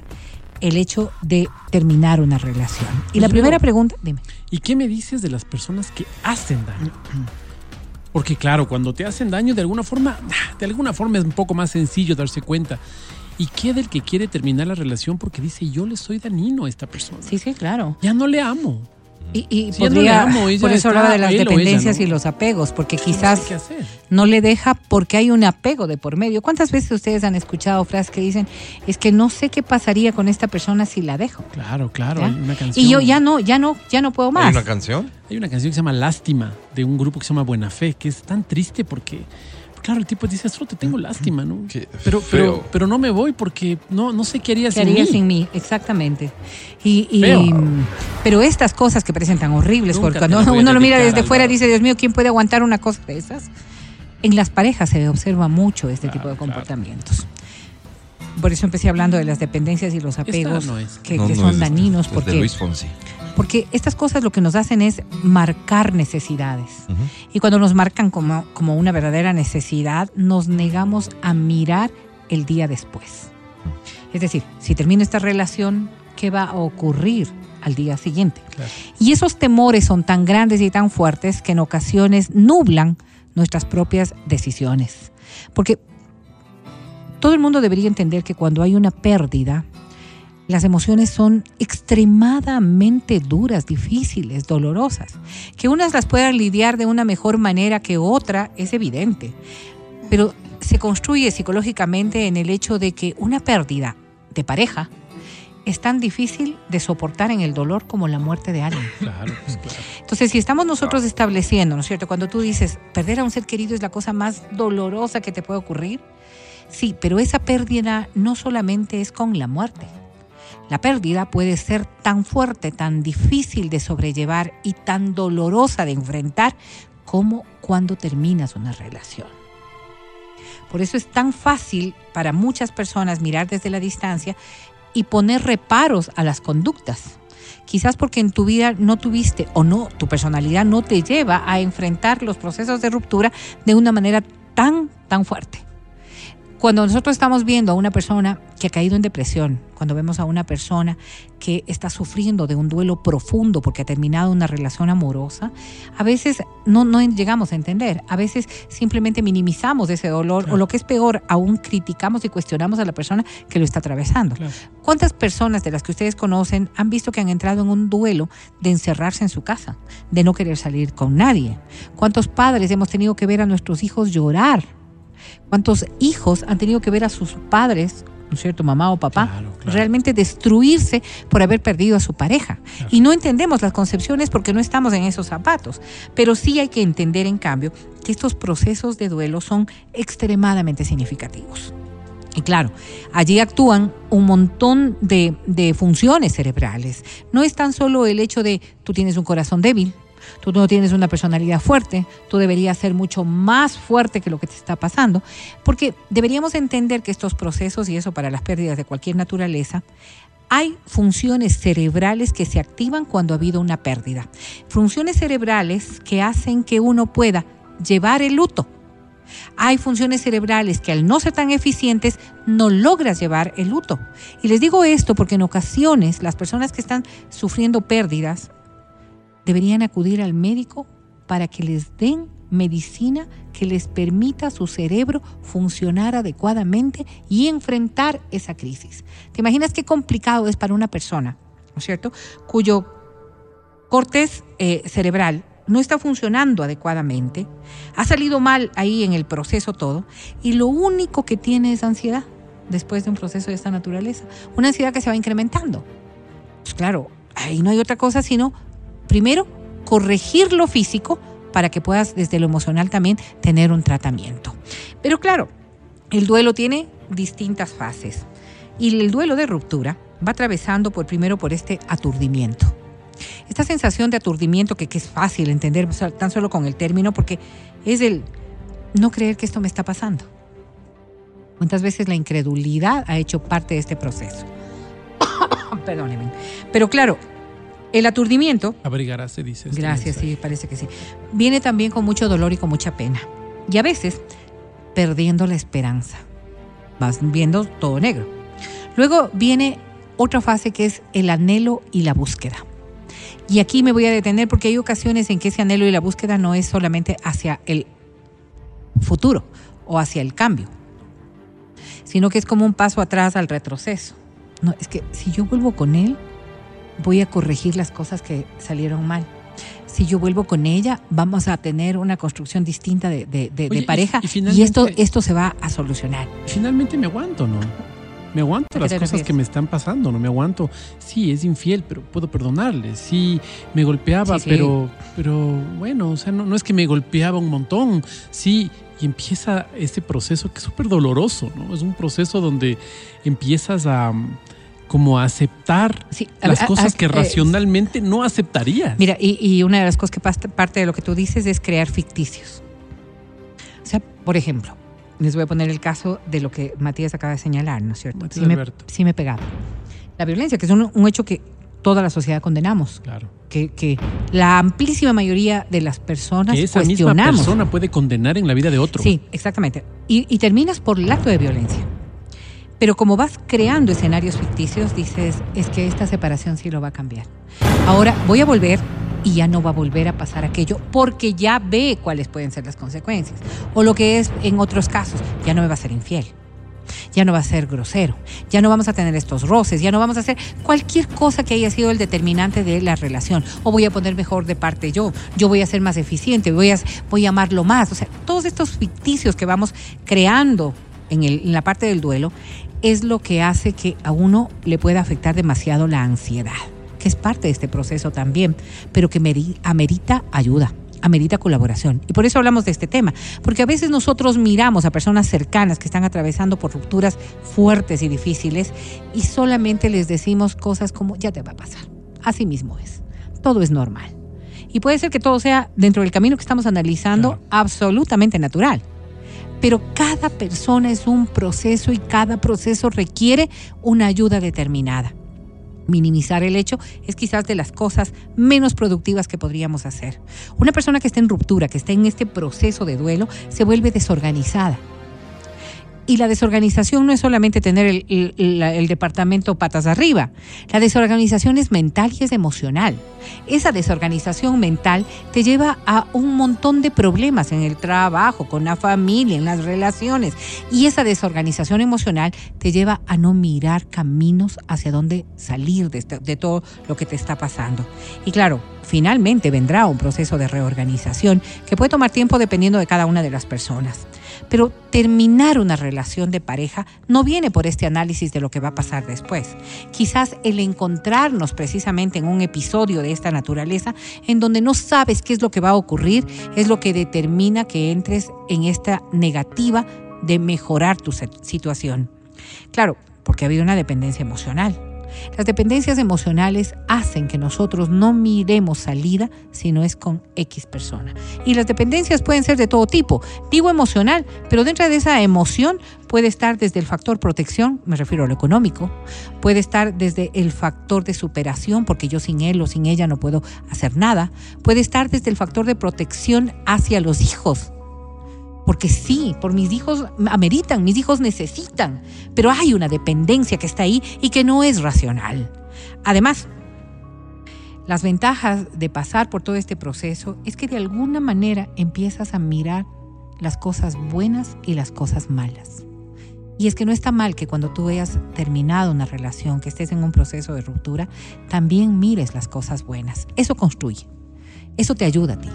el hecho de terminar una relación. Y la primera pregunta, dime. ¿Y qué me dices de las personas que hacen daño? Porque claro, cuando te hacen daño de alguna forma, de alguna forma es un poco más sencillo darse cuenta. ¿Y qué del que quiere terminar la relación porque dice yo le soy dañino a esta persona? Sí, sí, claro. Ya no le amo. Y, y no podría, amo, por eso hablaba de las ella, dependencias ¿no? y los apegos, porque No quizás sé hacer. no le deja porque hay un apego de por medio. ¿Cuántas veces ustedes han escuchado frases que dicen, es que no sé qué pasaría con esta persona si la dejo? Claro, claro, ¿ya? hay una canción. Y yo ya no, ya no, ya no puedo ¿Hay más. una canción? Hay una canción que se llama Lástima, de un grupo que se llama Buena Fe, que es tan triste porque, claro, el tipo dice, solo te tengo lástima, ¿no? Qué Pero, feo. pero, pero no me voy porque no, no sé qué haría ¿Qué sin haría mí. sin mí? Exactamente. Y, y- Feo. pero estas cosas que parecen tan horribles, Nunca porque cuando uno lo mira desde fuera Álvaro. dice, Dios mío, ¿quién puede aguantar una cosa de esas? En las parejas se observa mucho este Claro, tipo de claro. comportamientos. Por eso empecé hablando de las dependencias y los apegos no es. que, No, que no son es dañinos es de porque, Luis Fonsi. Porque estas cosas lo que nos hacen es marcar necesidades. Y cuando nos marcan como, como una verdadera necesidad, nos negamos a mirar el día después. Es decir, si termino esta relación, ¿qué va a ocurrir al día siguiente? Claro. Y esos temores son tan grandes y tan fuertes que en ocasiones nublan nuestras propias decisiones. Porque todo el mundo debería entender que cuando hay una pérdida, las emociones son extremadamente duras, difíciles, dolorosas. Que unas las puedan lidiar de una mejor manera que otra es evidente. Pero se construye psicológicamente en el hecho de que una pérdida de pareja es tan difícil de soportar en el dolor como la muerte de alguien. Claro, pues claro. Entonces, si estamos nosotros estableciendo, ¿no es cierto? Cuando tú dices, perder a un ser querido es la cosa más dolorosa que te puede ocurrir, sí, pero esa pérdida no solamente es con la muerte. La pérdida puede ser tan fuerte, tan difícil de sobrellevar y tan dolorosa de enfrentar como cuando terminas una relación. Por eso es tan fácil para muchas personas mirar desde la distancia y poner reparos a las conductas. Quizás porque en tu vida no tuviste o no, tu personalidad no te lleva a enfrentar los procesos de ruptura de una manera tan, tan fuerte. Cuando nosotros estamos viendo a una persona que ha caído en depresión, cuando vemos a una persona que está sufriendo de un duelo profundo porque ha terminado una relación amorosa, a veces no, no llegamos a entender, a veces simplemente minimizamos ese dolor o lo que es peor, aún criticamos y cuestionamos a la persona que lo está atravesando. Claro. ¿Cuántas personas de las que ustedes conocen han visto que han entrado en un duelo de encerrarse en su casa, de no querer salir con nadie? ¿Cuántos padres hemos tenido que ver a nuestros hijos llorar? ¿Cuántos hijos han tenido que ver a sus padres, ¿no es cierto, mamá o papá, Claro, claro. realmente destruirse por haber perdido a su pareja? Claro. Y no entendemos las concepciones porque no estamos en esos zapatos. Pero sí hay que entender, en cambio, que estos procesos de duelo son extremadamente significativos. Y claro, allí actúan un montón de, de funciones cerebrales. No es tan solo el hecho de tú tienes un corazón débil, tú no tienes una personalidad fuerte, tú deberías ser mucho más fuerte que lo que te está pasando, porque deberíamos entender que estos procesos, y eso para las pérdidas de cualquier naturaleza, hay funciones cerebrales que se activan cuando ha habido una pérdida. Funciones cerebrales que hacen que uno pueda llevar el luto. Hay funciones cerebrales que al no ser tan eficientes no logras llevar el luto. Y les digo esto porque en ocasiones las personas que están sufriendo pérdidas deberían acudir al médico para que les den medicina que les permita a su cerebro funcionar adecuadamente y enfrentar esa crisis. ¿Te imaginas qué complicado es para una persona, ¿no es cierto?, cuyo cortes eh, cerebral no está funcionando adecuadamente, ha salido mal ahí en el proceso todo, y lo único que tiene es ansiedad después de un proceso de esta naturaleza, una ansiedad que se va incrementando. Pues claro, ahí no hay otra cosa sino, primero, corregir lo físico para que puedas desde lo emocional también tener un tratamiento. Pero claro, el duelo tiene distintas fases. Y el duelo de ruptura va atravesando por primero por este aturdimiento. Esta sensación de aturdimiento que, que es fácil entender tan solo con el término porque es el no creer que esto me está pasando. ¿Cuántas veces la incredulidad ha hecho parte de este proceso? Perdónenme. Pero claro, el aturdimiento Abrigará, se dice. este Gracias, mensaje. sí, parece que sí. Viene también con mucho dolor y con mucha pena. Y a veces perdiendo la esperanza. Vas viendo todo negro. Luego viene otra fase que es el anhelo y la búsqueda. Y aquí me voy a detener porque hay ocasiones en que ese anhelo y la búsqueda no es solamente hacia el futuro o hacia el cambio, sino que es como un paso atrás al retroceso. No, es que si yo vuelvo con él, voy a corregir las cosas que salieron mal. Si yo vuelvo con ella, vamos a tener una construcción distinta de, de- de- de Oye, y- pareja y esto, esto se va a solucionar. Finalmente me aguanto, ¿no? Me aguanto las cosas que me están pasando, ¿no? Me aguanto. Sí, es infiel, pero puedo perdonarle. Sí, me golpeaba, Sí, sí. pero pero bueno, o sea, no, no es que me golpeaba un montón. Sí, y empieza ese proceso que es súper doloroso, ¿no? Es un proceso donde empiezas a como a aceptar Sí, las a- cosas a- que eh, racionalmente no aceptarías. Mira, y, y una de las cosas que parte de lo que tú dices es crear ficticios. O sea, por ejemplo, les voy a poner el caso de lo que Matías acaba de señalar, ¿no es cierto? Matías Sí me, sí me pegaba. La violencia, que es un, un hecho que toda la sociedad condenamos, Claro. que, que la amplísima mayoría de las personas Que esa misma cuestionamos. persona puede condenar en la vida de otro. Sí, exactamente. Y, y terminas por el acto de violencia. Pero como vas creando escenarios ficticios, dices, es que esta separación sí lo va a cambiar. Ahora voy a volver y ya no va a volver a pasar aquello porque ya ve cuáles pueden ser las consecuencias. O lo que es en otros casos, ya no me va a ser infiel. Ya no va a ser grosero, ya no vamos a tener estos roces, ya no vamos a hacer cualquier cosa que haya sido el determinante de la relación. O voy a poner mejor de parte yo, yo voy a ser más eficiente, voy a, voy a amarlo más. O sea, todos estos ficticios que vamos creando en, el- en la parte del duelo es lo que hace que a uno le pueda afectar demasiado la ansiedad, que es parte de este proceso también, pero que meri- amerita ayuda amerita colaboración. Y por eso hablamos de este tema, porque a veces nosotros miramos a personas cercanas que están atravesando por rupturas fuertes y difíciles y solamente les decimos cosas como ya te va a pasar. Así mismo es. Todo es normal. Y puede ser que todo sea dentro del camino que estamos analizando Claro. absolutamente natural. Pero cada persona es un proceso y cada proceso requiere una ayuda determinada. Minimizar el hecho es quizás de las cosas menos productivas que podríamos hacer. Una persona que está en ruptura, que está en este proceso de duelo, se vuelve desorganizada. Y la desorganización no es solamente tener el, departamento patas arriba. La desorganización es mental y es emocional. Esa desorganización mental te lleva a un montón de problemas en el trabajo, con la familia, en las relaciones. Y esa desorganización emocional te lleva a no mirar caminos hacia dónde salir de, este- de todo lo que te está pasando. Y claro, finalmente vendrá un proceso de reorganización que puede tomar tiempo dependiendo de cada una de las personas. Pero terminar una relación de pareja no viene por este análisis de lo que va a pasar después. Quizás el encontrarnos precisamente en un episodio de esta naturaleza en donde no sabes qué es lo que va a ocurrir es lo que determina que entres en esta negativa de mejorar tu situación. Claro, porque ha habido una dependencia emocional. Las dependencias emocionales hacen que nosotros no miremos salida si no es con X persona. Y las dependencias pueden ser de todo tipo. Digo emocional, pero dentro de esa emoción puede estar desde el factor protección, me refiero a lo económico, puede estar desde el factor de superación, porque yo sin él o sin ella no puedo hacer nada, puede estar desde el factor de protección hacia los hijos. Porque sí, por mis hijos ameritan, mis hijos necesitan, pero hay una dependencia que está ahí y que no es racional. Además, las ventajas de pasar por todo este proceso es que de alguna manera empiezas a mirar las cosas buenas y las cosas malas. Y es que no está mal que cuando tú hayas terminado una relación, que estés en un proceso de ruptura, también mires las cosas buenas. Eso construye. Eso te ayuda a ti.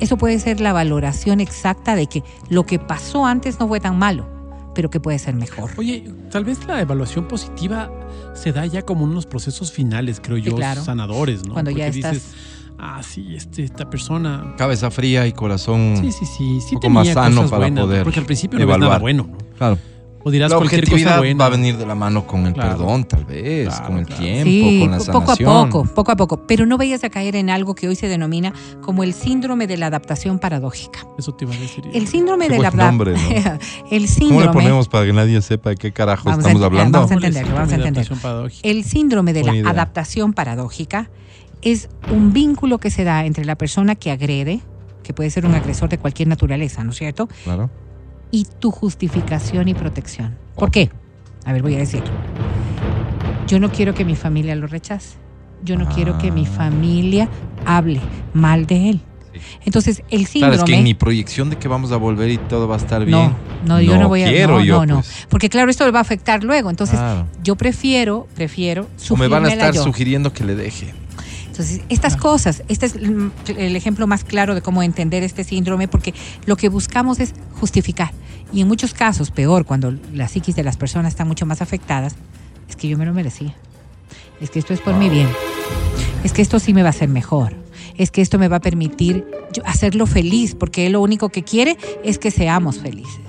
Eso puede ser la valoración exacta de que lo que pasó antes no fue tan malo, pero que puede ser mejor. Oye, tal vez la evaluación positiva se da ya como en unos procesos finales, creo Sí, yo, claro. sanadores, ¿no? Cuando ya estás- dices, ah, sí, este, esta persona. Cabeza fría y corazón. Sí, sí, sí, sí poco tenía más sano cosas para buenas, poder porque al principio no ves nada evaluar. bueno, ¿no? Claro. O dirás La cualquier cosa buena. va a venir de la mano con el Claro. perdón, tal vez, Claro, con el claro. tiempo, Sí, con la po- poco a sanación. poco, poco a poco. Pero no vayas a caer en algo que hoy se denomina como el síndrome de la adaptación paradójica. Eso te iba a decir. El síndrome Qué de la buen nombre, ¿no? El ¿Cómo síndrome. le ponemos para que nadie sepa de qué carajo Vamos a estamos ent- hablando? vamos a entenderlo, vamos a entender. Adaptación paradójica. El síndrome de Buena la idea. adaptación paradójica es un vínculo que se da entre la persona que agrede, que puede ser un agresor de cualquier naturaleza, ¿no es cierto? Claro. Y tu justificación y protección. ¿Por qué? A ver, voy a decir. Yo no quiero que mi familia lo rechace. Yo no quiero que mi Ah. familia hable mal de él. Sí. Entonces, el síndrome... Claro, es que en mi proyección de que vamos a volver y todo va a estar bien. No, no, yo no voy a... quiero no, yo, no, no. pues. Porque claro, esto le va a afectar luego. Entonces, Claro. yo prefiero, prefiero O me van a estar yo. sugiriendo que le deje. Entonces, estas cosas, este es el ejemplo más claro de cómo entender este síndrome, porque lo que buscamos es justificar. Y en muchos casos, peor, cuando la psiquis de las personas está mucho más afectadas, es que yo me lo merecía. Es que esto es por mi bien. Es que esto sí me va a hacer mejor. Es que esto me va a permitir hacerlo feliz, porque él lo único que quiere es que seamos felices.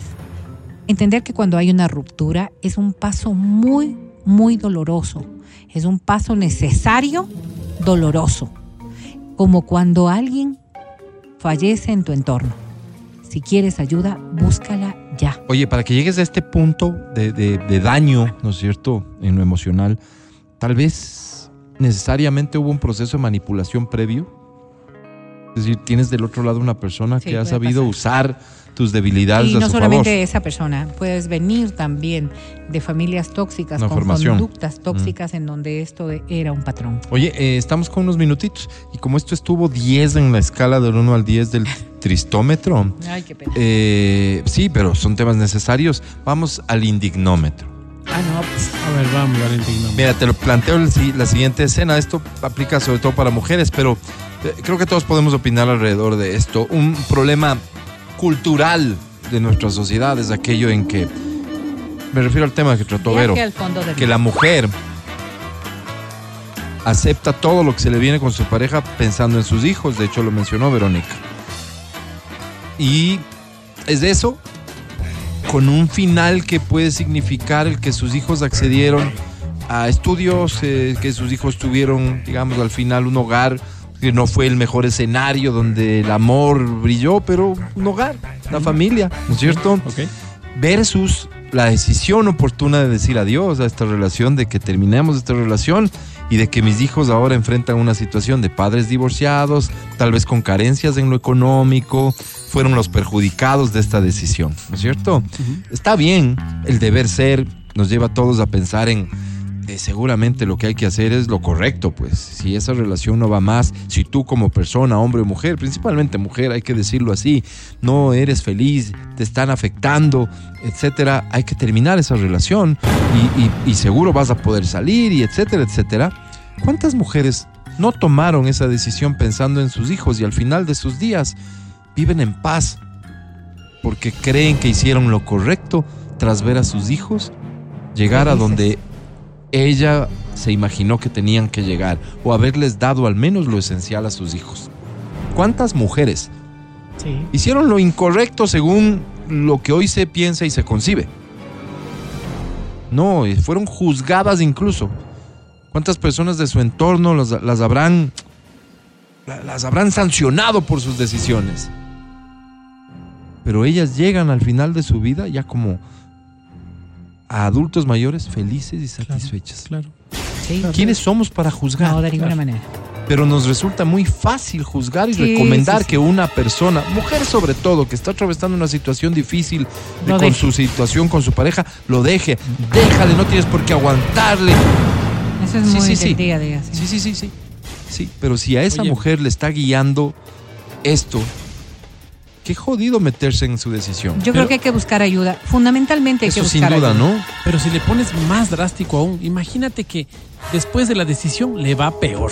Entender que cuando hay una ruptura es un paso muy, muy doloroso. Es un paso necesario, doloroso. Como cuando alguien fallece en tu entorno. Si quieres ayuda, búscala ya. Oye, para que llegues a este punto de, de- de daño, ¿no es cierto?, en lo emocional, tal vez necesariamente hubo un proceso de manipulación previo. Es decir, tienes del otro lado una persona Sí, que ha sabido pasar. usar tus debilidades Y a no su solamente favor. esa persona, puedes venir también de familias tóxicas, Una con formación. Mm. conductas tóxicas en donde esto era un patrón. Oye, eh, estamos con unos minutitos y como esto estuvo 10 en la escala del 1 al 10 del tristómetro, Ay, qué pena. eh, sí, pero son temas necesarios, vamos al indignómetro. Ah, no, pues, A ver, vamos, Valentín. vamos. Mira, te lo planteo la siguiente escena. Esto aplica sobre todo para mujeres, pero eh, creo que todos podemos opinar alrededor de esto. Un problema cultural de nuestra sociedad es aquello en que, me refiero al tema que trató Vero, que la mujer acepta todo lo que se le viene con su pareja pensando en sus hijos. De hecho, lo mencionó Verónica. Y es eso con un final que puede significar el que sus hijos accedieron a estudios, eh, que sus hijos tuvieron, digamos, al final un hogar que no fue el mejor escenario donde el amor brilló, pero un hogar, una familia, ¿no es cierto? Versus la decisión oportuna de decir adiós a esta relación, de que terminemos esta relación y de que mis hijos ahora enfrentan una situación de padres divorciados, tal vez con carencias en lo económico, fueron los perjudicados de esta decisión, ¿no es cierto? Está bien, el deber ser nos lleva a todos a pensar en eh, seguramente lo que hay que hacer es lo correcto, pues. Si esa relación no va más, si tú como persona, hombre o mujer, principalmente mujer, hay que decirlo así, no eres feliz, te están afectando, etcétera, hay que terminar esa relación y, y- y seguro vas a poder salir y etcétera, etcétera. ¿Cuántas mujeres no tomaron esa decisión pensando en sus hijos y al final de sus días viven en paz porque creen que hicieron lo correcto tras ver a sus hijos llegar a donde ella se imaginó que tenían que llegar o haberles dado al menos lo esencial a sus hijos. ¿Cuántas mujeres Sí. hicieron lo incorrecto según lo que hoy se piensa y se concibe? No, y fueron juzgadas incluso. ¿Cuántas personas de su entorno las, las habrán la- las habrán sancionado por sus decisiones? Pero ellas llegan al final de su vida ya como a adultos mayores felices y satisfechas. Claro. Sí. ¿Quiénes somos para juzgar? No, de ninguna manera. Pero nos resulta muy fácil juzgar y Sí, recomendar sí, sí. que una persona, mujer sobre todo, que está atravesando una situación difícil de- con deje. su situación, con su pareja, lo deje. Déjale, no tienes por qué aguantarle. Eso es Sí, muy sí, sí. del día a día. sí. Sí, sí, sí, sí. Sí, pero si a esa Oye. mujer le está guiando esto, qué jodido meterse en su decisión. Yo creo Pero- que hay que buscar ayuda. Fundamentalmente hay que Eso sin buscar duda, ayuda. ¿no? Pero si le pones más drástico aún, imagínate que después de la decisión le va peor.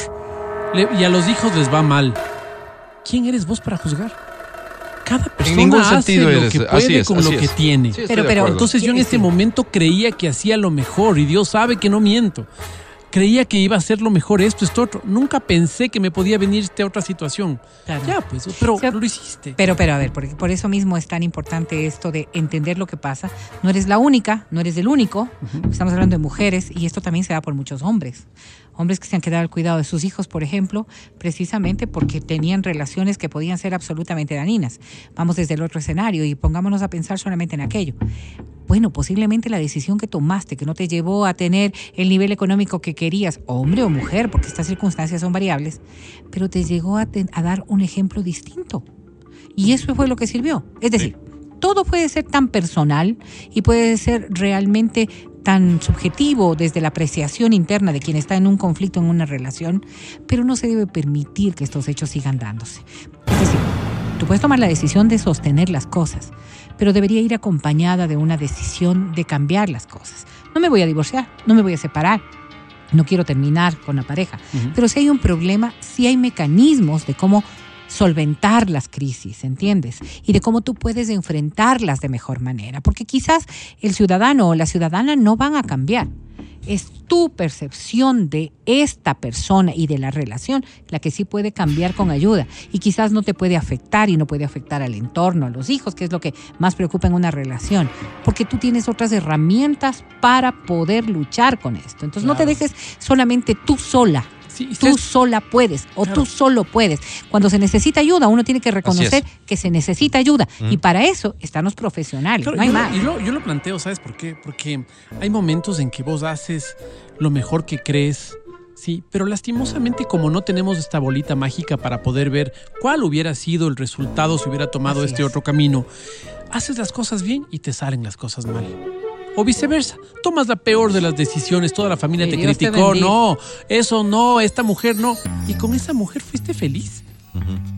Le- y a los hijos les va mal. ¿Quién eres vos para juzgar? Cada persona ningún hace sentido lo eres, que así puede es, con así lo que es. tiene. Sí, estoy Pero- de pero- acuerdo. Entonces yo en este momento creía que hacía lo mejor y Dios sabe que no miento. Creía que iba a ser lo mejor esto, esto otro. Nunca pensé que me podía venir esta otra situación. Claro. Ya, pues, pero lo hiciste. Pero, pero, a ver, porque por eso mismo es tan importante esto de entender lo que pasa. No eres la única, no eres el único. Estamos hablando de mujeres y esto también se da por muchos hombres. Hombres que se han quedado al cuidado de sus hijos, por ejemplo, precisamente porque tenían relaciones que podían ser absolutamente dañinas. Vamos desde el otro escenario y pongámonos a pensar solamente en aquello. Bueno, posiblemente la decisión que tomaste, que no te llevó a tener el nivel económico que querías, hombre o mujer, porque estas circunstancias son variables, pero te llegó a, ten- a dar un ejemplo distinto. Y eso fue lo que sirvió. Es decir, todo puede ser tan personal y puede ser realmente tan subjetivo desde la apreciación interna de quien está en un conflicto, en una relación, pero no se debe permitir que estos hechos sigan dándose. Es decir, tú puedes tomar la decisión de sostener las cosas, pero debería ir acompañada de una decisión de cambiar las cosas. No me voy a divorciar, no me voy a separar, no quiero terminar con la pareja, pero si hay un problema, si hay mecanismos de cómo solventar las crisis, ¿entiendes? Y de cómo tú puedes enfrentarlas de mejor manera, porque quizás el ciudadano o la ciudadana no van a cambiar. Es tu percepción de esta persona y de la relación la que sí puede cambiar con ayuda y quizás no te puede afectar y no puede afectar al entorno, a los hijos, que es lo que más preocupa en una relación, porque tú tienes otras herramientas para poder luchar con esto. Entonces no te dejes solamente tú sola. Sí, Tú sola puedes o Claro. tú solo puedes. Cuando se necesita ayuda, uno tiene que reconocer que se necesita ayuda. Y para eso están los profesionales, Claro, no hay yo, más. y lo- yo lo planteo, ¿sabes por qué? Porque hay momentos en que vos haces lo mejor que crees, sí, pero lastimosamente como no tenemos esta bolita mágica para poder ver cuál hubiera sido el resultado si hubiera tomado Así este es. otro camino, haces las cosas bien y te salen las cosas mal. O viceversa, tomas la peor de las decisiones, toda la familia te Dios criticó, no, eso no, esta mujer no. Y con esa mujer fuiste feliz.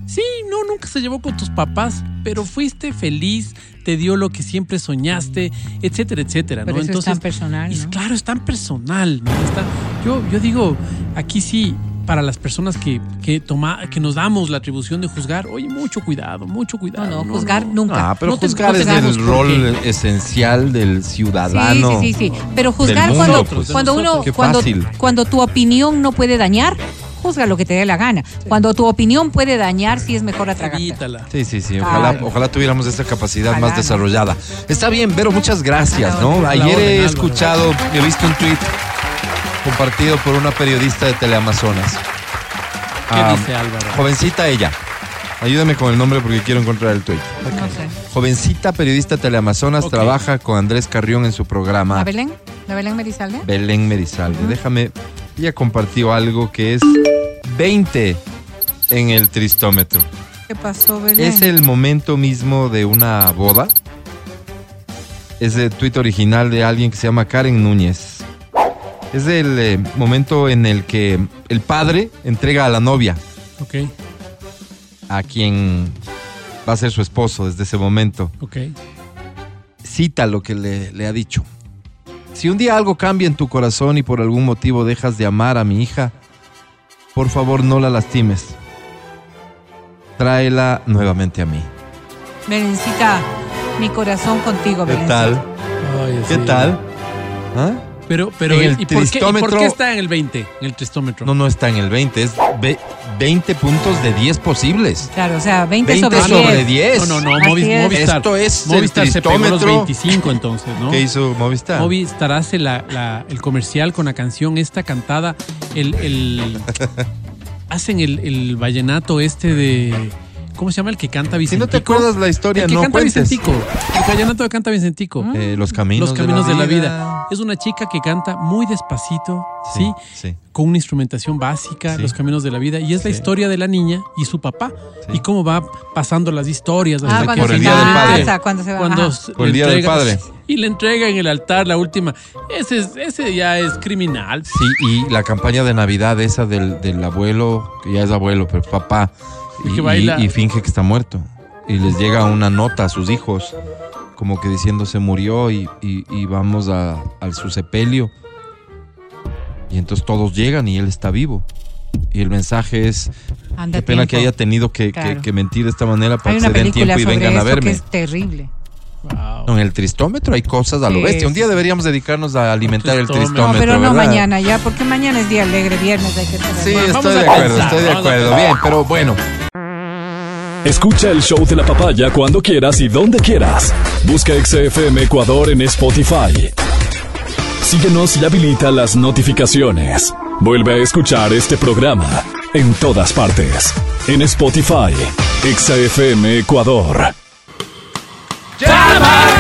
Sí, no, nunca se llevó con tus papás, pero fuiste feliz, te dio lo que siempre soñaste, etcétera, etcétera, Pero ¿no? eso es tan personal, claro, es tan personal, ¿no? Está- yo, yo digo, aquí sí, para las personas que, que, toma, que nos damos la atribución de juzgar, oye, mucho cuidado, mucho cuidado. No, no, juzgar nunca. Ah, pero No juzgar es el rol qué. esencial del ciudadano. Sí, sí, sí, sí. Pero juzgar cuando, pues. cuando uno, cuando, tu opinión no puede dañar, juzga lo que te dé la gana. Cuando tu opinión puede dañar, sí es mejor atragarte. Evítala. Sí, sí, sí. Ojalá, Claro. ojalá tuviéramos esa capacidad Ojalá, más ¿no? desarrollada. Está bien, Vero, muchas gracias, ¿no? Ayer he escuchado, he visto un tuit compartido por una periodista de Teleamazonas. ¿Qué Ah, dice Álvaro? Jovencita ella. Ayúdame con el nombre porque quiero encontrar el tuit. No sé. Jovencita periodista Teleamazonas trabaja con Andrés Carrión en su programa ¿La Belén? ¿La Belén Merizalde? Belén Merizalde. Déjame, ella compartió algo que es 20 en el tristómetro. ¿Qué pasó, Belén? Es el momento mismo de una boda. Es el tuit original de alguien que se llama Karen Núñez. Es el eh, momento en el que el padre entrega a la novia, Ok, a quien va a ser su esposo desde ese momento. ok. Cita lo que le, le ha dicho. Si un día algo cambia en tu corazón y por algún motivo dejas de amar a mi hija, por favor no la lastimes. Tráela nuevamente a mí. Belencita, mi corazón contigo, ¿Qué Belencita. tal? Ay, ¿Qué sí. tal? ¿Ah? Pero, pero, En el ¿y, por qué, y por qué está en el 20, en el tristómetro? No, no está en el 20, es ve- 20 puntos de 10 posibles. Claro, o sea, 20, 20 sobre 10. sobre 10. No, no, no, Así Movi- es. Movistar. Esto es el Movistar se pegó los tristómetro. 25 entonces, ¿no? ¿Qué hizo Movistar? Movistar hace la, la- el comercial con la canción esta cantada, el, el- hacen el, el vallenato este de ¿cómo se llama el que canta si Vicentico? no te acuerdas la historia, el que no canta cuentes. Vicentico, el vallenato que canta Vicentico. Eh, los caminos, Los caminos de la, vida. Es una chica que canta muy despacito, ¿sí? sí. Con una instrumentación básica, Sí. Los caminos de la vida. Y es la historia de la niña y su papá. Sí. Y cómo va pasando las historias. Ah, hasta cuando por se el Día del Padre. cuando se va. cuando Por el Día del Padre. Y le entrega en el altar la última. Ese, es- ese ya es criminal. Sí, y la campaña de Navidad esa del, del abuelo, que ya es abuelo, pero papá, Y y, que baila. y- y finge que está muerto. Y les llega una nota a sus hijos, como que diciendo se murió y, y- y vamos a, al su sepelio. Y entonces todos llegan y él está vivo. Y el mensaje es, Anda qué pena tiempo. que haya tenido que, que- Claro. que mentir de esta manera para Hay que se den tiempo y vengan a que verme. es terrible. No, en el tristómetro hay cosas a lo Sí, bestia. Un día deberíamos dedicarnos a alimentar el Tristómetro. No, pero no ¿verdad? mañana ya, porque mañana es día alegre, viernes hay que Sí, estoy de acuerdo, pensar, estoy de acuerdo. Bien, pero bueno. Escucha el show de la papaya cuando quieras y donde quieras. Busca XFM Ecuador en Spotify. Síguenos y habilita las notificaciones. Vuelve a escuchar este programa en todas partes. En Spotify, XFM Ecuador. ¿A qué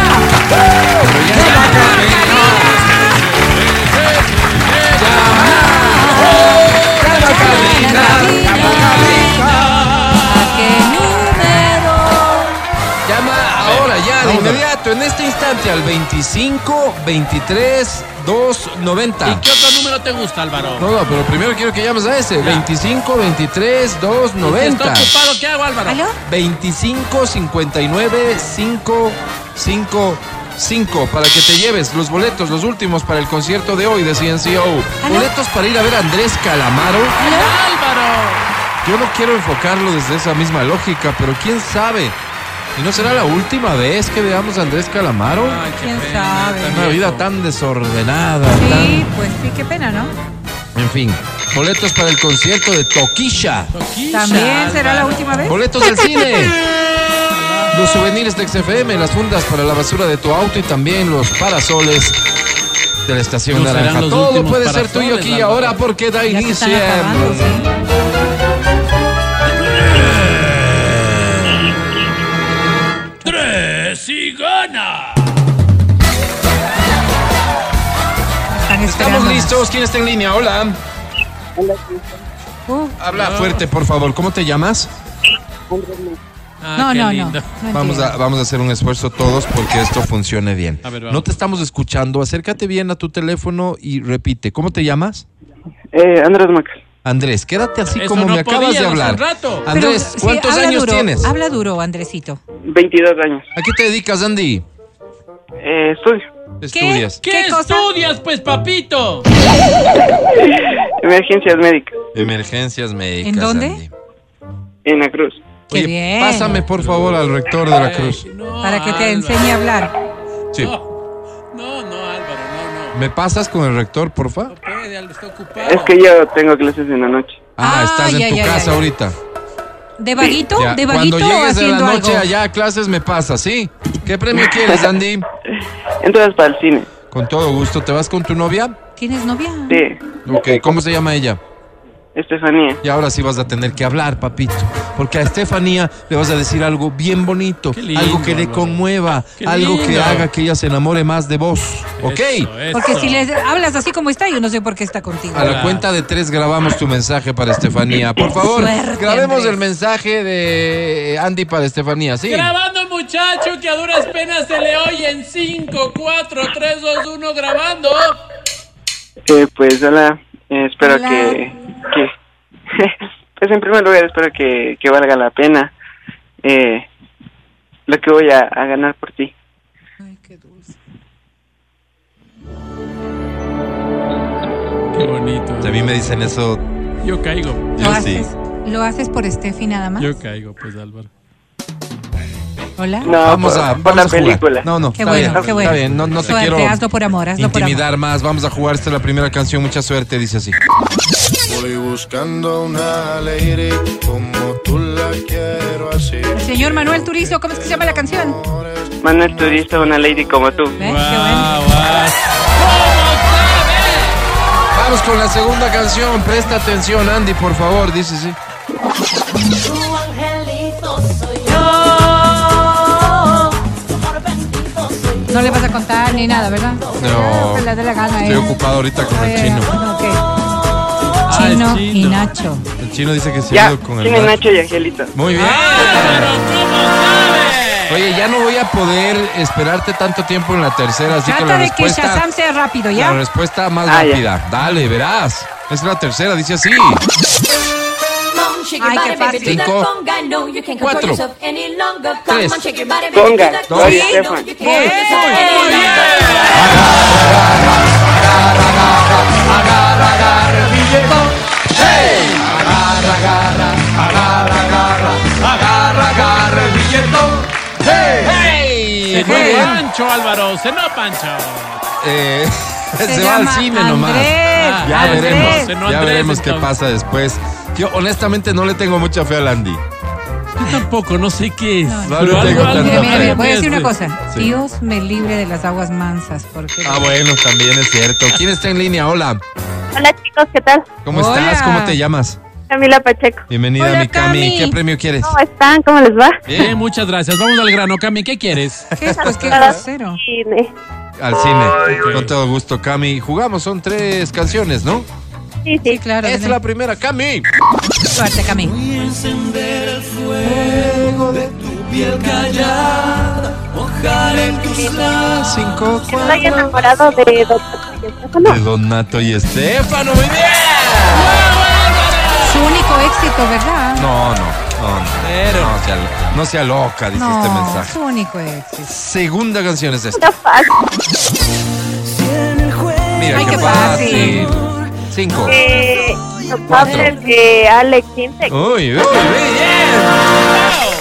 número? Llama en este instante, al 25 23 290. ¿Y qué otro número te gusta, Álvaro? No, no, pero primero quiero que llames a ese. 25 23 Si290. está ocupado, ¿qué hago, Álvaro? ¿Aló? 25 59 5 5 5 para que te lleves los boletos, los últimos para el concierto de hoy de CNCO. ¿Aló? Boletos para ir a ver a Andrés Calamaro. Álvaro. Yo no quiero enfocarlo desde esa misma lógica, pero quién sabe. ¿Y no será la última vez que veamos a Andrés Calamaro? Ay, qué ¿Quién pena, sabe? Una vida tan desordenada. Sí, pues sí, qué pena, ¿no? En fin, boletos para el concierto de Toquisha. Toquilla, ¿También será la última vez? Boletos del cine. Los souvenirs de XFM, las fundas para la basura de tu auto y también los parasoles de la estación No naranja. Todo puede ser tuyo aquí y ahora porque da Ya se están inicio. Estamos listos. ¿Quién está en línea? Hola. Uh, Habla fuerte, por favor. ¿Cómo te llamas? Ah, no, no, no, no. Vamos a, vamos a hacer un esfuerzo todos porque esto funcione bien. Ver, no te estamos escuchando. Acércate bien a tu teléfono y repite. ¿Cómo te llamas? Eh, Andrés Macal. Andrés, quédate así Eso como no me acabas de hablar. rato. Andrés, ¿cuántos años duro, tienes? Habla duro, Andresito. 22 años. ¿A qué te dedicas, Andy? Eh, estudio. Estudias. ¿Qué, ¿Qué cosa? estudias, pues, papito? Emergencias médicas. Emergencias médicas. ¿En dónde? Andy. En la Cruz. Qué Oye, bien. pásame por favor al rector de la Ay, Cruz. no, Para que te enseñe a hablar. Sí. No, no. ¿Me pasas con el rector, porfa? No puede, Álvaro, está ocupado. Es que yo tengo clases en la noche. Ah, Ah, estás en tu ya, ya, casa ya. ahorita. ¿De vaguito? Ya, ¿De Cuando vaguito o llegues de la haciendo noche algo? allá a clases me pasas, ¿sí? ¿Qué premio quieres, Andy? Entonces para el cine. Con todo gusto. ¿Te vas con tu novia? ¿Tienes novia? Sí. Ok, ¿cómo se llama ella? Estefanía. Y ahora sí vas a tener que hablar, papito. Porque a Estefanía le vas a decir algo bien bonito. Lindo, algo que le conmueva. Algo que haga que ella se enamore más de vos. ¿Ok? Eso, eso. Porque si le hablas así como está, yo no sé por qué está contigo. A la cuenta de tres grabamos tu mensaje para Estefanía. Por favor, Suerte, grabemos Andrés. el mensaje de Andy para Estefanía, ¿sí? Grabando, muchacho, que a duras penas se le oye en 5, 4, 3, 2, 1, grabando. Eh, pues hola. Eh, espero Hola. que... que pues en primer lugar espero que, que valga la pena eh, lo que voy a, a ganar por ti. Ay, qué dulce. Qué bonito. Si a mí me dicen eso, Yo caigo. yo ¿Lo sí. haces, ¿Lo haces por Steffi nada más? Yo caigo, pues, Álvaro. Hola. No, Vamos por, a, por vamos la a jugar. película. No, no, Qué está bueno, bien, qué bueno. Está bien, no, no te Suerte, quiero hazlo por amor, hazlo por amor. intimidar más. Vamos a jugar esta es la primera canción. Mucha suerte, dice así. Voy buscando una lady como tú la quiero así. El señor Manuel Turizo, ¿cómo es que se llama la canción? Manuel Turista, una lady como tú. ¿Ves? Qué bueno. Guau, guau. Vamos con la segunda canción. Presta atención, Andy, por favor. Dice sí. No le vas a contar ni nada, ¿verdad? No. Que le dé la gana, Estoy ¿eh? ocupado ahorita con el Eh, chino. ok. Ah, Chino y chino. Nacho. El chino dice que se ha Ya, ido con el tiene Nacho. Nacho y Angelito. Muy bien. Álvaro, ¿cómo sabe? Oye, ya no voy a poder esperarte tanto tiempo en la tercera, así que Trata la de que respuesta, Shazam sea rápido, la ¿ya? respuesta más Ah, ya. rápida. Dale, verás. Es la tercera, dice así. Cinco. conga. No, you can't control Cuatro. yourself any longer. Come Tres. on, shake your body, baby, Conga. do that Gloria conga. Estefan. No, you can't Bien. control yourself any Muy longer. bien. ¡Hey! Se fue. Pancho Álvaro. Cenó Pancho. Eh, se, Se va al cine nomás. Andrés, Ya Andrés. veremos, ya Andrés, veremos qué pasa después. Yo honestamente no le tengo mucha fe al Andy. Yo tampoco, no sé qué es. No, pero algo- tengo algo- Mira, mira, voy a decir una cosa. Sí. Dios me libre de las aguas mansas, porque Ah, bueno, también es cierto. ¿Quién está en línea? Hola. Hola chicos, ¿qué tal? ¿Cómo Hola. estás? ¿Cómo te llamas? Camila Pacheco. Bienvenida, Hola, mi Cami. Cami. ¿Qué premio quieres? ¿Cómo están? ¿Cómo les va? Bien, muchas gracias. Vamos al grano, Cami. ¿Qué quieres? ¿qué es? Pues qué grosero. cine. Al cine. Con todo gusto, Cami. Jugamos, son tres canciones, ¿no? Sí, Sí, sí. claro. Es la primera, Cami. Suerte, Cami. Cinco, Estoy enamorado de Doctor Estefano. De Don Nato y Estefano, muy bien. Su único éxito, ¿verdad? No, no, no, no. No sea, no sea loca, dice este No, mensaje. su único éxito. Segunda canción es esta. Mira, Ay, qué qué fácil. fácil. Cinco. Eh, los Cuatro. padres de Alex Intec. Uy, uy, bien.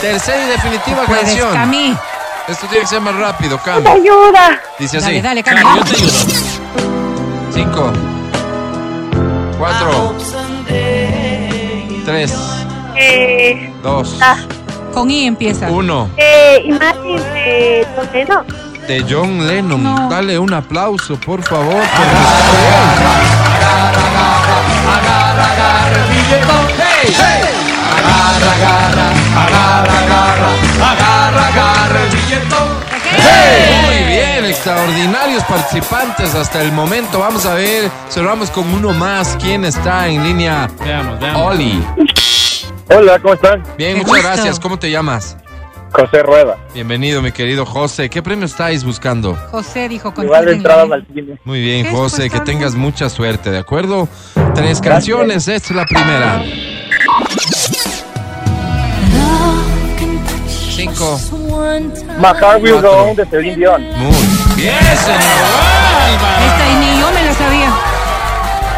Tercera y definitiva Puedes, canción. Cami. Esto tiene que ser más rápido, Cami. Ayuda. Dice así. Dale, dale, Cami, yo te ayudo. Cinco. Cuatro. Tres. Eh, Dos. ah, Con I empieza. Uno. eh, imagen de Toledo. De John Lennon. No. Dale un aplauso, por favor. Porque está bien. Muy bien, extraordinarios participantes hasta el momento. Vamos a ver, cerramos con uno más. ¿Quién está en línea? Veamos, veamos. Oli. Hola, ¿cómo están? Bien, muchas gusto. gracias. ¿Cómo te llamas? José Rueda. Bienvenido, mi querido José. ¿Qué premio estáis buscando? José dijo con Igual de libre. al cine. Muy bien, ¿Qué José, que tengas mucha suerte, ¿de acuerdo? Tres canciones, esta es la primera. Cinco. My Heart Will. Go On de Celine Dion. Muy bien, señor. Esta y ni yo me la sabía.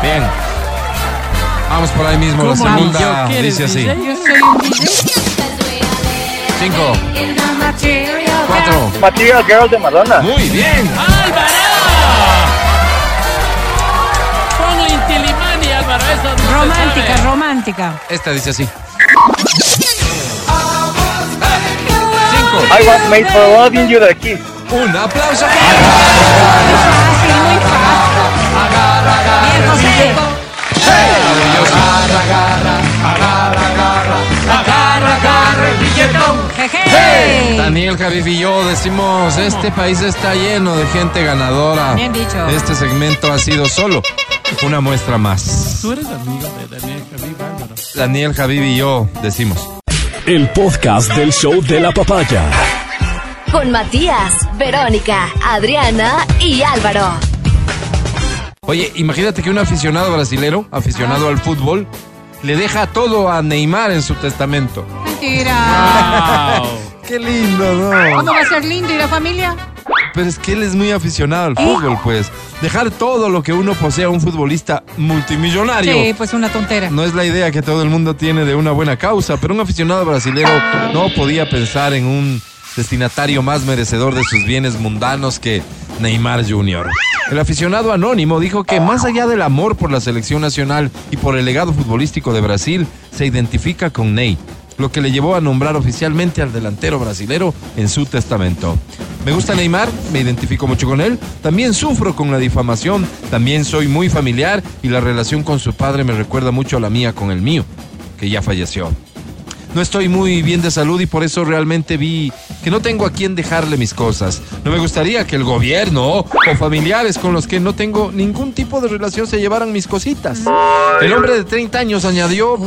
Bien. Vamos por ahí mismo, la ¿Cómo segunda dice así. Yo soy un DJ. Cinco, cuatro. Material Girl de Madonna. Muy bien. ¡Álvaro! Ponle Intilimani, Álvaro. Eso no Romántica, romántica. Esta dice así. Cinco. I was made for loving you the kiss. Un aplauso. Muy fácil, muy fácil. Bien, José. Jeje. Daniel Javif y yo decimos, este país está lleno de gente ganadora. Bien dicho. Este segmento ha sido solo una muestra más. Tú eres amigo de Daniel Javid, Álvaro. Daniel Javif y yo decimos. El podcast del show de la papaya. Con Matías, Verónica, Adriana y Álvaro. Oye, imagínate que un aficionado brasilero, aficionado al fútbol, le deja todo a Neymar en su testamento. Mentira. Wow. Qué lindo, ¿no? ¿Cómo va a ser lindo y la familia? Pero es que él es muy aficionado al fútbol, pues. Dejar todo lo que uno posee a un futbolista multimillonario. Sí, pues una tontera. No es la idea que todo el mundo tiene de una buena causa, pero un aficionado brasilero no podía pensar en un destinatario más merecedor de sus bienes mundanos que Neymar Jr. El aficionado anónimo dijo que más allá del amor por la selección nacional y por el legado futbolístico de Brasil, se identifica con Ney, lo que le llevó a nombrar oficialmente al delantero brasilero en su testamento. Me gusta Neymar, me identifico mucho con él, también sufro con la difamación, también soy muy familiar y la relación con su padre me recuerda mucho a la mía con el mío, que ya falleció. No estoy muy bien de salud y por eso realmente vi que no tengo a quién dejarle mis cosas. No me gustaría que el gobierno o familiares con los que no tengo ningún tipo de relación se llevaran mis cositas. El hombre de 30 años añadió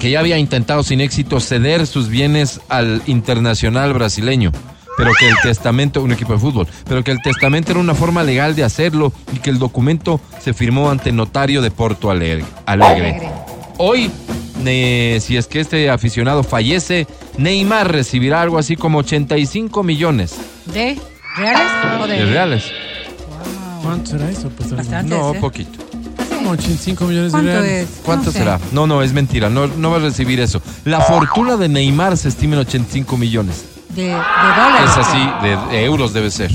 que ya había intentado sin éxito ceder sus bienes al internacional brasileño, pero que el testamento, un equipo de fútbol, pero que el testamento era una forma legal de hacerlo y que el documento se firmó ante notario de Porto Alegre. Alegre. Hoy, si es que este aficionado fallece, Neymar recibirá algo así como 85 millones ¿De reales o de, de reales. ¿Cuánto será eso? Pues, Bastante. No, ¿eh? poquito. Como 85 millones de ¿Cuánto reales. es? ¿Cuánto No sé. será? No, no, es mentira. No, no va a recibir eso. La fortuna de Neymar se estima en 85 millones. De, de dólares. Es así, de, de euros debe ser.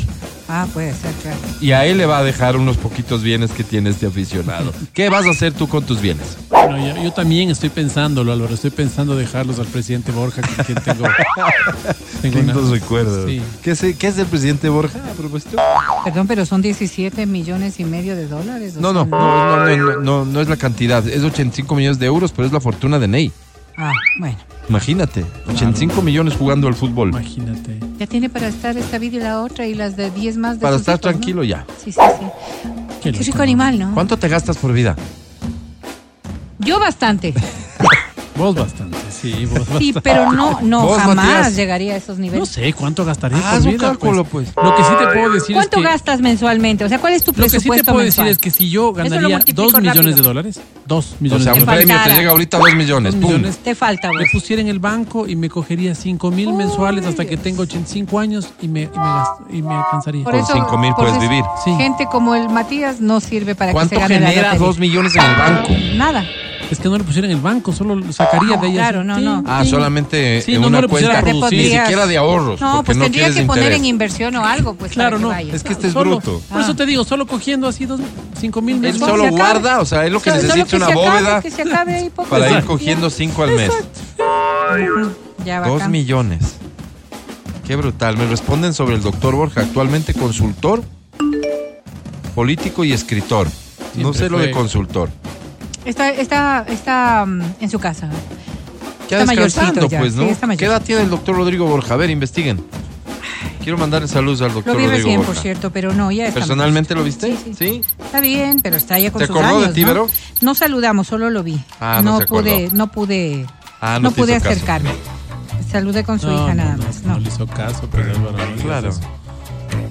Ah, puede ser, claro. Y a él le va a dejar unos poquitos bienes que tiene este aficionado. ¿Qué vas a hacer tú con tus bienes? Bueno, yo, yo también estoy pensándolo, Álvaro. Estoy pensando dejarlos al presidente Borja, con quien tengo. tengo una- recuerdos. Sí. ¿Qué, es, ¿Qué es el presidente Borja? a propósito? Perdón, pero son 17 millones y medio de dólares. No, sea, no, no, no, no, no, no, no es la cantidad. Es 85 millones de euros, pero es la fortuna de Ney. Ah, bueno. Imagínate, 85 millones jugando al fútbol. Imagínate. Ya tiene para estar esta vida y la otra y las de 10 más de Para sus estar hijos, ¿no? tranquilo ya. Sí, sí, sí. Qué rico animal, ¿no? ¿Cuánto te gastas por vida? Yo bastante. Vos bastante, sí, vos Sí, bastante. pero no, no, Vos, jamás Matías. llegaría a esos No niveles. sé cuánto gastaría Haz por un vida. cálculo, pues. Lo que sí te puedo decir ¿Cuánto es que. gastas mensualmente? O sea, ¿cuál es tu Lo que sí te presupuesto puedo decir mensual? es que si yo ganaría dos millones rápido. de dólares, dos O millones sea, de un dólares, premio te llega ahorita a 2 millones. Dos ¡Pum! millones. Te falta, vos. pusiera en el banco y me cogería 5 mil mensuales hasta que tenga 85 años y me, y me, gast- y me alcanzaría. Por Con eso- 5 mil por puedes eso vivir. Sí. Gente como el Matías no sirve para que ¿Cuánto se gane la genera. 2 millones en el banco? Nada. Es que no le pusiera en el banco, solo lo sacaría de ahí. Claro, así, no, no. Ah, solamente Sí, en no, una no cuenta, producir. ni siquiera de ahorros, No, pues no tendría que poner interés. en inversión o algo, pues Claro, no. vaya. Es que este es Solo- bruto. Por eso te digo, solo cogiendo así dos, 5 mil Él mensuales. solo se acabe. guarda, o sea, es lo que Solo- solo necesita que una se acabe, bóveda que se acabe ahí poco a para ir cogiendo 5 al mes. Ya, 2 bacán. millones. Qué brutal. Me responden sobre el doctor Borja, actualmente consultor, político y escritor. no sé lo de consultor. Está, está, está mm, en su casa. Ya Está descansando, mayorcito ya, pues, ¿no? sí, está ¿Qué edad tiene el doctor Rodrigo Borja? A ver, investiguen. Quiero mandarle saludos al doctor Lo vi Rodrigo recién, Borja. por cierto, pero no, ya está. ¿Personalmente lo viste? Sí, sí. Está bien, pero está ya con ¿Te sus acordó de ti, ¿no? Vero? No saludamos, solo lo vi. Ah, no se acordó. pude, no pude, Ah, no no, pude caso. acercarme. Saludé con su No, hija no, nada no, más. no No. le hizo caso, no digas Claro.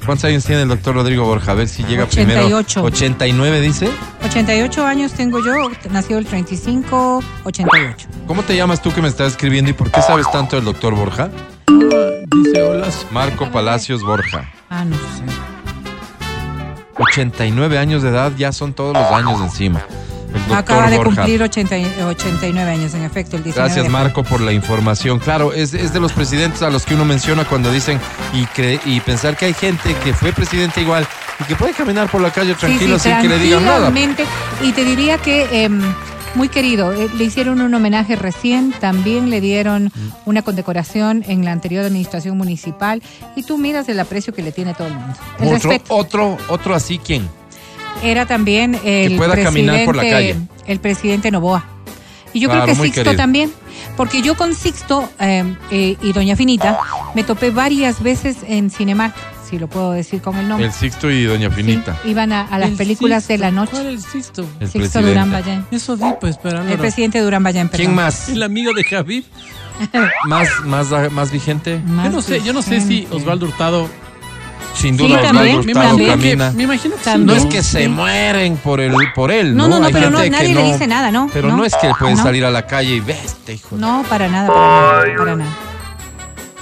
¿Cuántos años tiene el doctor Rodrigo Borja? A ver si llega 88. primero. 89 dice. 88 años tengo yo, nació el 35, 88. ¿Cómo te llamas tú que me estás escribiendo y por qué sabes tanto del doctor Borja? Dice, hola. Marco Palacios Borja. Ah, no sé. 89 años de edad, ya son todos los años encima. Acaba de Borja. cumplir 80 y- 89 años, en efecto, el 19 Gracias de Marco por la información. Claro, es, es de los presidentes a los que uno menciona cuando dicen y, cre- y pensar que hay gente que fue presidente igual y que puede caminar por la calle tranquilo Sí, sí, sin que le digan nada. Y te diría que, em, muy querido, eh, le hicieron un homenaje recién, también le dieron Mm. una condecoración en la anterior administración municipal y tú miras el aprecio que le tiene todo el mundo. El Otro, respeto. otro, otro así, ¿quién? Era también el pueda caminar por la calle. el presidente Novoa. Y yo Claro, creo que Sixto querido. también, porque yo con Sixto eh, eh, y Doña Finita me topé varias veces en Cinemark, si lo puedo decir con el nombre. El Sixto y Doña Finita. Sí, iban a, a las El películas de la noche. ¿Cuál es el Sixto? El Sixto presidente. Durán Ballén. Eso di, pues, pero El presidente Durán Ballén, perdón. ¿Quién más? El amigo de Javid. ¿Más, más, más vigente? Más Yo no sé, yo no sé si. Osvaldo Hurtado. Sin Sí, duda, Osvaldo Hurtado que, camina. me imagino que sí, También. No es ¿no? que se Sí. mueren por, el, por él, ¿no? No, no, no, Hay pero no, nadie le no- dice nada, ¿no? Pero no, es que puede no. salir a la calle y ve este hijo. de- No, para nada, para nada, para nada.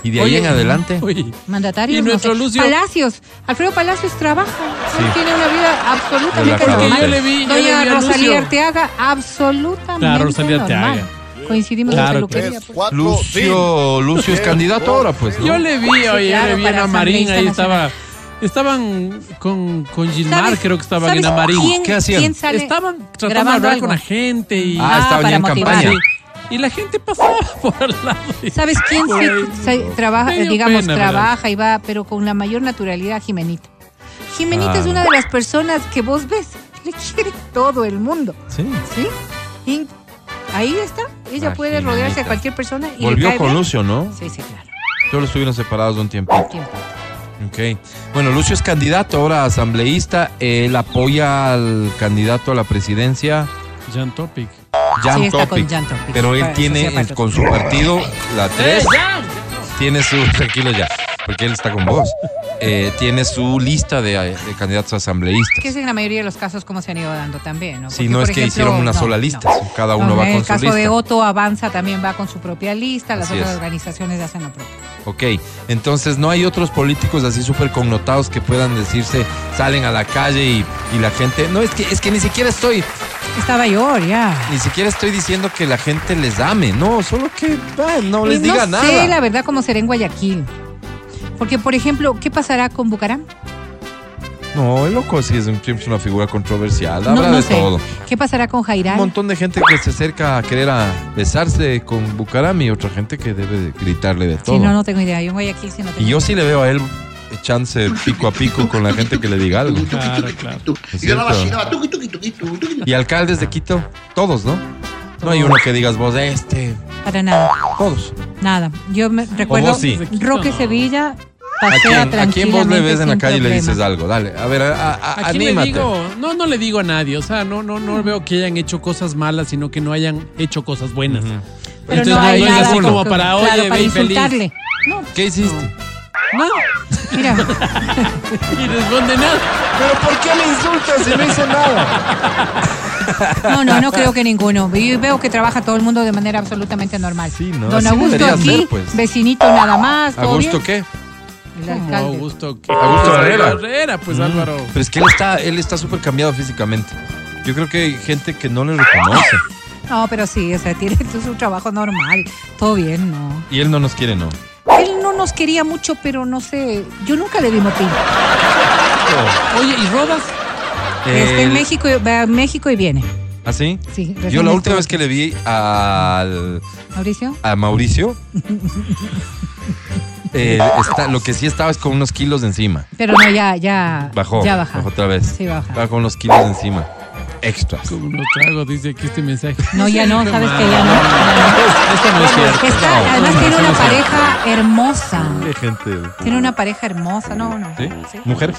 Y de ahí Oye, en adelante. Oye, Mandatarios, Y no nuestro sé. Lucio- Palacios. Alfredo Palacios trabaja. Sí. Él tiene una vida absolutamente porque yo normal. le vi, yo le Doña vi a Rosalía. Arteaga, absolutamente Claro, Rosalía normal. Arteaga. Coincidimos Claro en que- peluquería. pues. Cuatro, Lucio, Lucio es candidato ahora, pues. ¿no? Yo le vi, oye, claro, yo le vi a Marín, ahí estaba. Estaban con, con Gilmar, ¿Sabes- creo que estaban en Amarín. ¿quién, ¿Qué hacían? quién sale Estaban tratando de hablar algo? con la gente y. Ah, estaban ya en motivar. campaña. Sí. Y la gente pasaba por al lado. y- ¿Sabes quién se- trabaja, digamos, pena, trabaja y va, pero con la mayor naturalidad, Jimenita? Jimenita Ah. es una de las personas que vos ves, le quiere todo el mundo, Sí. ¿sí? Ahí está, ella puede rodearse de cualquier persona y Volvió con bien. Lucio, ¿no? Sí, sí, claro. Solo estuvieron separados un tiempito. Tiempo. Ok. Bueno, Lucio es candidato ahora asambleísta. Él apoya al candidato a la presidencia, Jan Topic. Jan Sí, está con Topic. Jan Topic. Pero él tiene partidos. con su partido, la 3, ¡Eh, Jan! Tiene su. Tranquilo ya, porque él está con vos. Eh, tiene su lista de, de candidatos asambleístas. Que es en la mayoría de los casos como se han ido dando también, ¿no? Sí, no es que ejemplo, hicieron una no, sola lista, no. cada No, uno va en con el su caso lista. de Otto Avanza también va con su propia lista, las Así otras es. organizaciones hacen lo propio. Ok, entonces no hay otros políticos así súper connotados que puedan decirse, salen a la calle y, y la gente. No, es que, es que ni siquiera estoy, Estaba yo, ya. ni siquiera estoy diciendo que la gente les ame, no, solo que no les Y diga no nada. sé, la verdad, cómo será en Guayaquil. Porque, por ejemplo, ¿qué pasará con Bucaram? No, el loco sí es un- es una figura controversial. Habla no de sé. todo. ¿Qué pasará con Un Jairal? montón de gente que se acerca a querer a besarse con Bucaram y otra gente que debe de gritarle de todo. Sí, no, no tengo idea. Yo en Guayaquil sí no tengo Y yo sí le veo a él echándose pico a pico con la gente que le diga algo. Claro, claro. Es. Y alcaldes de Quito, todos, ¿no? No hay uno que digas vos, este. Para nada. Todos. Nada. Yo me recuerdo vos sí. Roque Sevilla ¿A quién, a quién vos le ves en la calle y le dices algo? Dale, a ver, a- a- ¿A quién le anímate. digo? No, no le digo a nadie. O sea, no, no, no veo que hayan hecho cosas malas, sino que no hayan hecho cosas buenas. Pero Entonces no no hay es nada así como para, claro, oye, para ve infeliz. insultarle. No, ¿Qué hiciste? No, mira. y responde nada. ¿Pero por qué le insultas si no hice nada? No, no, no creo que ninguno. Y veo que trabaja todo el mundo de manera absolutamente normal. Sí, ¿no? Don Así Augusto aquí, ser, pues. vecinito nada más. ¿todo ¿Augusto bien? qué? El alcalde. Augusto, ¿qué? Augusto Herrera. Herrera, pues Mm. Álvaro. Pero es que él está, él está súper cambiado físicamente. Yo creo que hay gente que no le reconoce. No, pero sí, o sea, tiene su trabajo normal. Todo bien, ¿no? Y él no nos quiere, ¿no? Él no nos quería mucho, pero no sé. Yo nunca le di motivo. Oye, ¿y Rodas? Está en México, va a México y viene. ¿Ah, sí? Sí, Yo la última vez que le vi al, Mauricio. a Mauricio, eh, está, lo que sí estaba es con unos kilos de encima. Pero no, ya, ya. Bajó, Ya baja. bajó otra vez. Sí, baja. Estaba con unos kilos de encima. Extras. Como unos tragos, dice aquí este mensaje. No, ya no, sabes que ya no. Esto no es cierto. Está, No, además no, tiene una no pareja hermosa. Qué gente. Tiene una pareja hermosa, no, no. ¿Sí? Sí. ¿Mujer?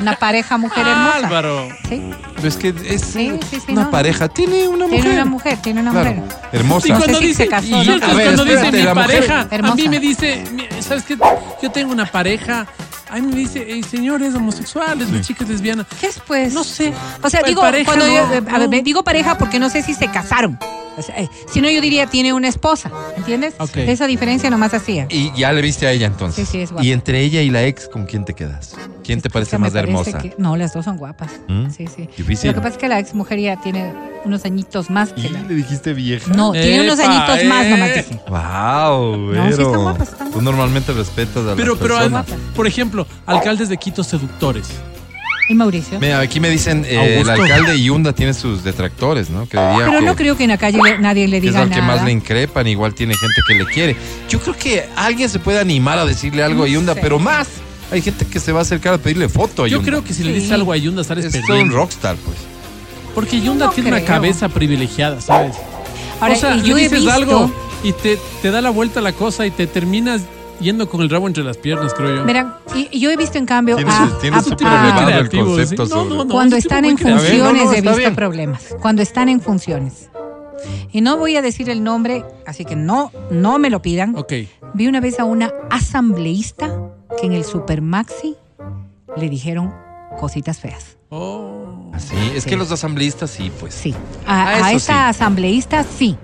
Una pareja mujer hermosa. Álvaro. Sí, Pero es que es sí, sí, sí, una no. pareja. Tiene una mujer. Tiene una mujer, tiene una Claro. mujer. Hermosa. Y No sé cuando si dice, se casó, y ¿no? A ver, cuando dice espérate, mi la mujer- pareja, a mí me dice, mi- ¿sabes qué? Yo tengo una pareja, a mí me dice, el señor es homosexual, es una chica lesbiana. ¿Qué es pues? No sé. O sea, digo, pareja, cuando no, yo, eh, a ver, digo pareja porque no sé si se casaron. O sea, eh, si no, yo diría tiene una esposa, ¿entiendes? Ok. Esa diferencia nomás hacía. Y ya le viste a ella entonces. Sí, sí, es guapa. Y entre ella y la ex, ¿con quién te quedas? ¿Quién te parece más parece hermosa? que- no, las dos son guapas. ¿Mm? Sí, sí. Difícil. Lo que pasa es que la ex mujer ya tiene unos añitos más que ¿Y la. le dijiste vieja? No, tiene unos añitos más eh. nomás dije. Wow, No, sí están guapas, están Tú normalmente respetas a Pero, las pero, personas. además, por ejemplo, alcaldes de Quito seductores. ¿Y Mauricio? Mira, aquí me dicen, eh, el alcalde Yunda tiene sus detractores, ¿no? Que diría Pero que, no creo que en la calle le- nadie le que es diga al que más le increpan, igual tiene gente que le quiere. Yo creo que alguien se puede animar a decirle algo a No Yunda, sé. pero más. Hay gente que se va a acercar a pedirle foto a Yo Yunda. creo que si le dices Sí. algo a Yunda, sales es un rockstar, pues. Porque Yunda No tiene una cabeza privilegiada, ¿sabes? Ahora, o sea, y le yo dices visto, algo y te, te da la vuelta la cosa y te terminas yendo con el rabo entre las piernas, creo yo. Verán, y, y yo he visto en cambio Tiene, a- su- tiene a- súper a- el concepto ¿sí? No, sobre... no, no. cuando están en funciones no, he visto bien. problemas. Cuando están en funciones. Y no voy a decir el nombre, así que no, no me lo pidan. Ok. Vi una vez a una asambleísta que en el Supermaxi le dijeron cositas feas. Oh. Sí, es Sí. que los asambleístas sí, pues. Sí. A, Ah, a esa sí. asambleísta sí.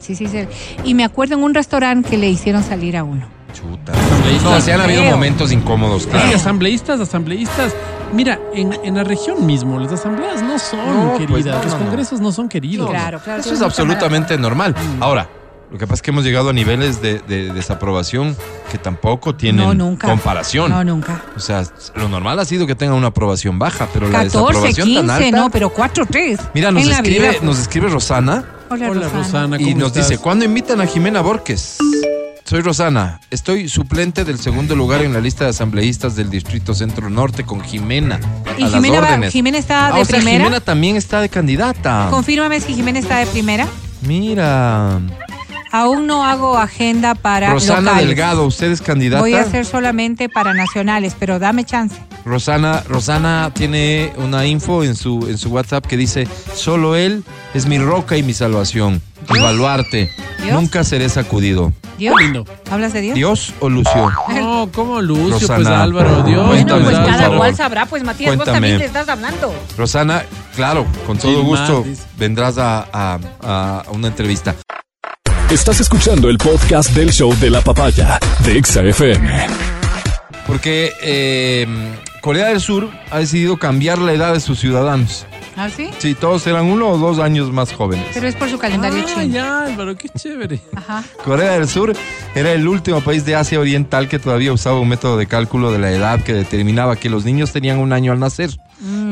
Sí, sí, sí. Y me acuerdo en un restaurante que le hicieron salir a uno. Chuta. Asambleístas. No, se han habido momentos incómodos, claro. asambleístas, asambleístas. Mira, en, en la región mismo, las asambleas no son No, pues, queridas. no, los no, no. congresos no son queridos. Claro, claro. Eso es absolutamente normal. Mm. Ahora, lo que pasa es que hemos llegado a niveles de, de desaprobación que tampoco tienen No, nunca. comparación. No, nunca. O sea, lo normal ha sido que tengan una aprobación baja, pero la 14, desaprobación tan 15, alta. no, pero 4, 3. Mira, nos escribe, vida. nos escribe Rosana Hola, Hola, Rosana. Rosana. y ¿cómo nos estás? dice, ¿cuándo invitan a Jimena Borges? Soy Rosana, estoy suplente del segundo lugar en la lista de asambleístas del Distrito Centro Norte con Jimena. ¿Y a las Jimena, va-. Jimena está Ah, de o sea, primera? Jimena también está de candidata. Confírmame si Jimena está de primera. Mira, Aún no hago agenda para Rosana locales. Delgado, ¿usted es candidata? Voy a hacer solamente para nacionales, pero dame chance. Rosana, Rosana tiene una info en su, en su WhatsApp que dice, solo él es mi roca y mi salvación. ¿Dios? Evaluarte. ¿Dios? Nunca seré sacudido. ¿Dios? Lindo. ¿Hablas de Dios? ¿Dios o Lucio? No, ¿cómo Lucio? Pues Rosana. Álvaro, Dios. Cuéntame, Bueno, pues cada favor. cual sabrá, pues Matías, vos Cuéntame. también te estás hablando. Rosana, claro, con todo Sin gusto más, vendrás a, a- a una entrevista. Estás escuchando el podcast del show de la papaya de Exa FM. Porque eh, Corea del Sur ha decidido cambiar la edad de sus ciudadanos. ¿Ah, sí? Sí, todos eran uno o dos años más jóvenes. Pero es por su calendario Ah, chino. ya, Álvaro, qué chévere. Ajá. Corea del Sur era el último país de Asia Oriental que todavía usaba un método de cálculo de la edad que determinaba que los niños tenían un año al nacer,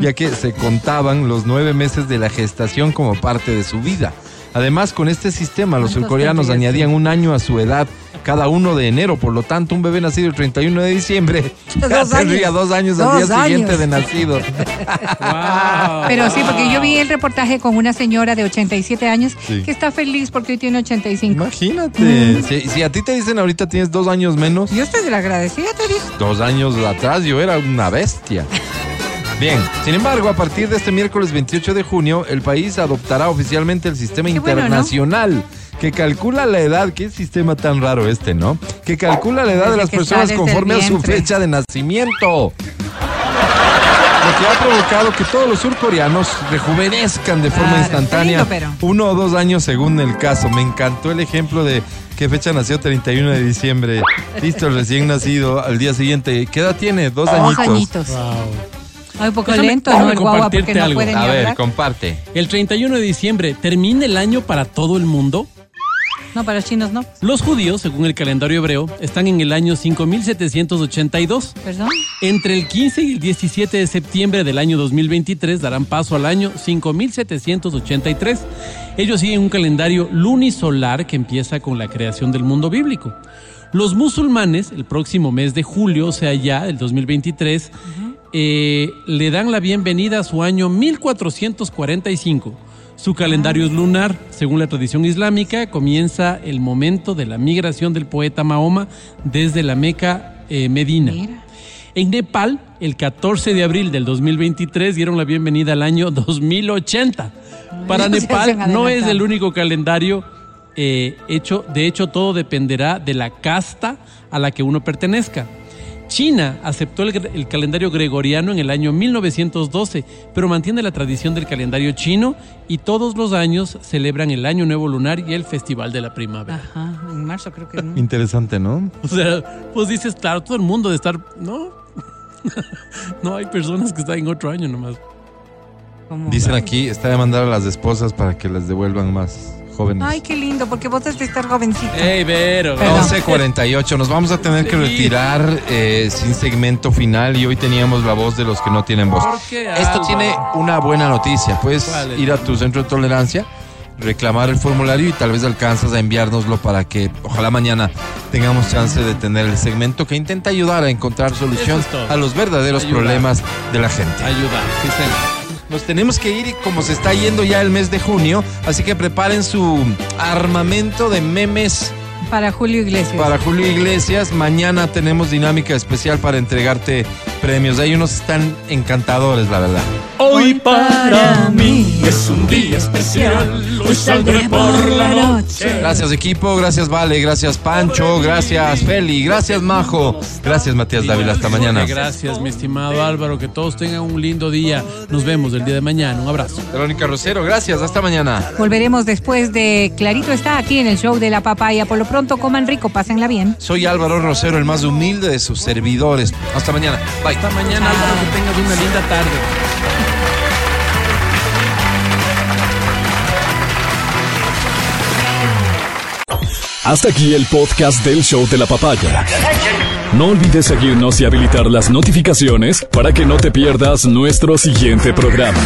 ya que se contaban los nueve meses de la gestación como parte de su vida. Además, con este sistema, los ¿Cuántos surcoreanos añadían un año a su edad cada uno de enero. Por lo tanto, un bebé nacido el 31 de diciembre ya Dos tendría años. dos años al Dos día siguiente de nacido. Wow. Pero sí, porque yo vi el reportaje con una señora de 87 años Sí. que está feliz porque hoy tiene 85. Imagínate. Si, si a ti te dicen ahorita tienes dos años menos, Yo estoy agradecida, te digo. dos años atrás yo era una bestia. Bien, sin embargo, a partir de este miércoles 28 de junio, el país adoptará oficialmente el sistema Qué bueno, ¿no? internacional que calcula la edad, qué sistema tan raro este, ¿no? Que calcula la edad de Desde las personas conforme a su fecha de nacimiento. Lo que ha provocado que todos los surcoreanos rejuvenezcan de forma Claro, instantánea, lindo, pero. uno o dos años según el caso. Me encantó el ejemplo de qué fecha nació 31 de diciembre. Listo, el recién nacido al día siguiente. ¿Qué edad tiene? Dos Dos añitos. añitos. Wow. Ay, un poco Déjame- lento, ¿no? El guagua porque no algo. puede ni A ver, hablar. comparte. El 31 de diciembre termina el año para todo el mundo. No, para los chinos no. Los judíos, según el calendario hebreo, están en el año 5782. ¿Perdón? Entre el 15 y el 17 de septiembre del año 2023 darán paso al año 5783. Ellos siguen un calendario lunisolar que empieza con la creación del mundo bíblico. Los musulmanes, el próximo mes de julio, o sea ya, el 2023, eh, le dan la bienvenida a su año 1445. Su calendario es lunar. Según la tradición islámica, comienza el momento de la migración del poeta Mahoma desde la Meca eh, Medina. Mira. En Nepal, el 14 de abril del 2023 dieron la bienvenida al año 2080. Para Nepal no es el único calendario eh, hecho, de hecho todo dependerá de la casta a la que uno pertenezca. China aceptó el, calendario gregoriano en el año 1912, pero mantiene la tradición del calendario chino y todos los años celebran el Año Nuevo Lunar y el Festival de la Primavera. Ajá, en marzo creo que no. Interesante, ¿no? O sea, pues dices, claro, todo el mundo de estar. No. no hay personas que están en otro año nomás. Dicen aquí, está de mandar a las esposas para que las devuelvan más jóvenes. Ay, qué lindo, porque vos has de estar jovencito. ¡Ey, Vero! Perdón. 11.48, nos vamos a tener que retirar eh, sin segmento final y hoy teníamos la voz de los que no tienen voz. ¿Por qué, Esto tiene una buena noticia, puedes ir a tu centro de tolerancia, reclamar el formulario y tal vez alcanzas a enviárnoslo para que ojalá mañana tengamos chance de tener el segmento que intenta ayudar a encontrar solución es a los verdaderos Ayudar. problemas de la gente. Ayuda, sí, señor. Nos tenemos que ir y como se está yendo ya el mes de junio, así que preparen su armamento de memes Para Julio Iglesias. para Julio Iglesias. Mañana tenemos dinámica especial para entregarte premios. Hay unos están encantadores, la verdad. Hoy para mí es un día especial. Hoy saldré por la noche. Gracias equipo, gracias Vale, gracias Pancho, gracias Feli, gracias Majo, gracias Matías Dávila, hasta mañana. Gracias, mi estimado Álvaro. Que todos tengan un lindo día. Nos vemos el día de mañana. Un abrazo. Verónica Rosero, gracias, hasta mañana. Volveremos después de Clarito está aquí en el show de la papaya. Por lo pronto, coman rico, pásenla bien. Soy Álvaro Rosero, el más humilde de sus servidores. Hasta mañana. Bye. Hasta mañana, Álvaro. Que tengas una linda tarde. Hasta aquí el podcast del show de la papaya. No olvides seguirnos y habilitar las notificaciones para que no te pierdas nuestro siguiente programa.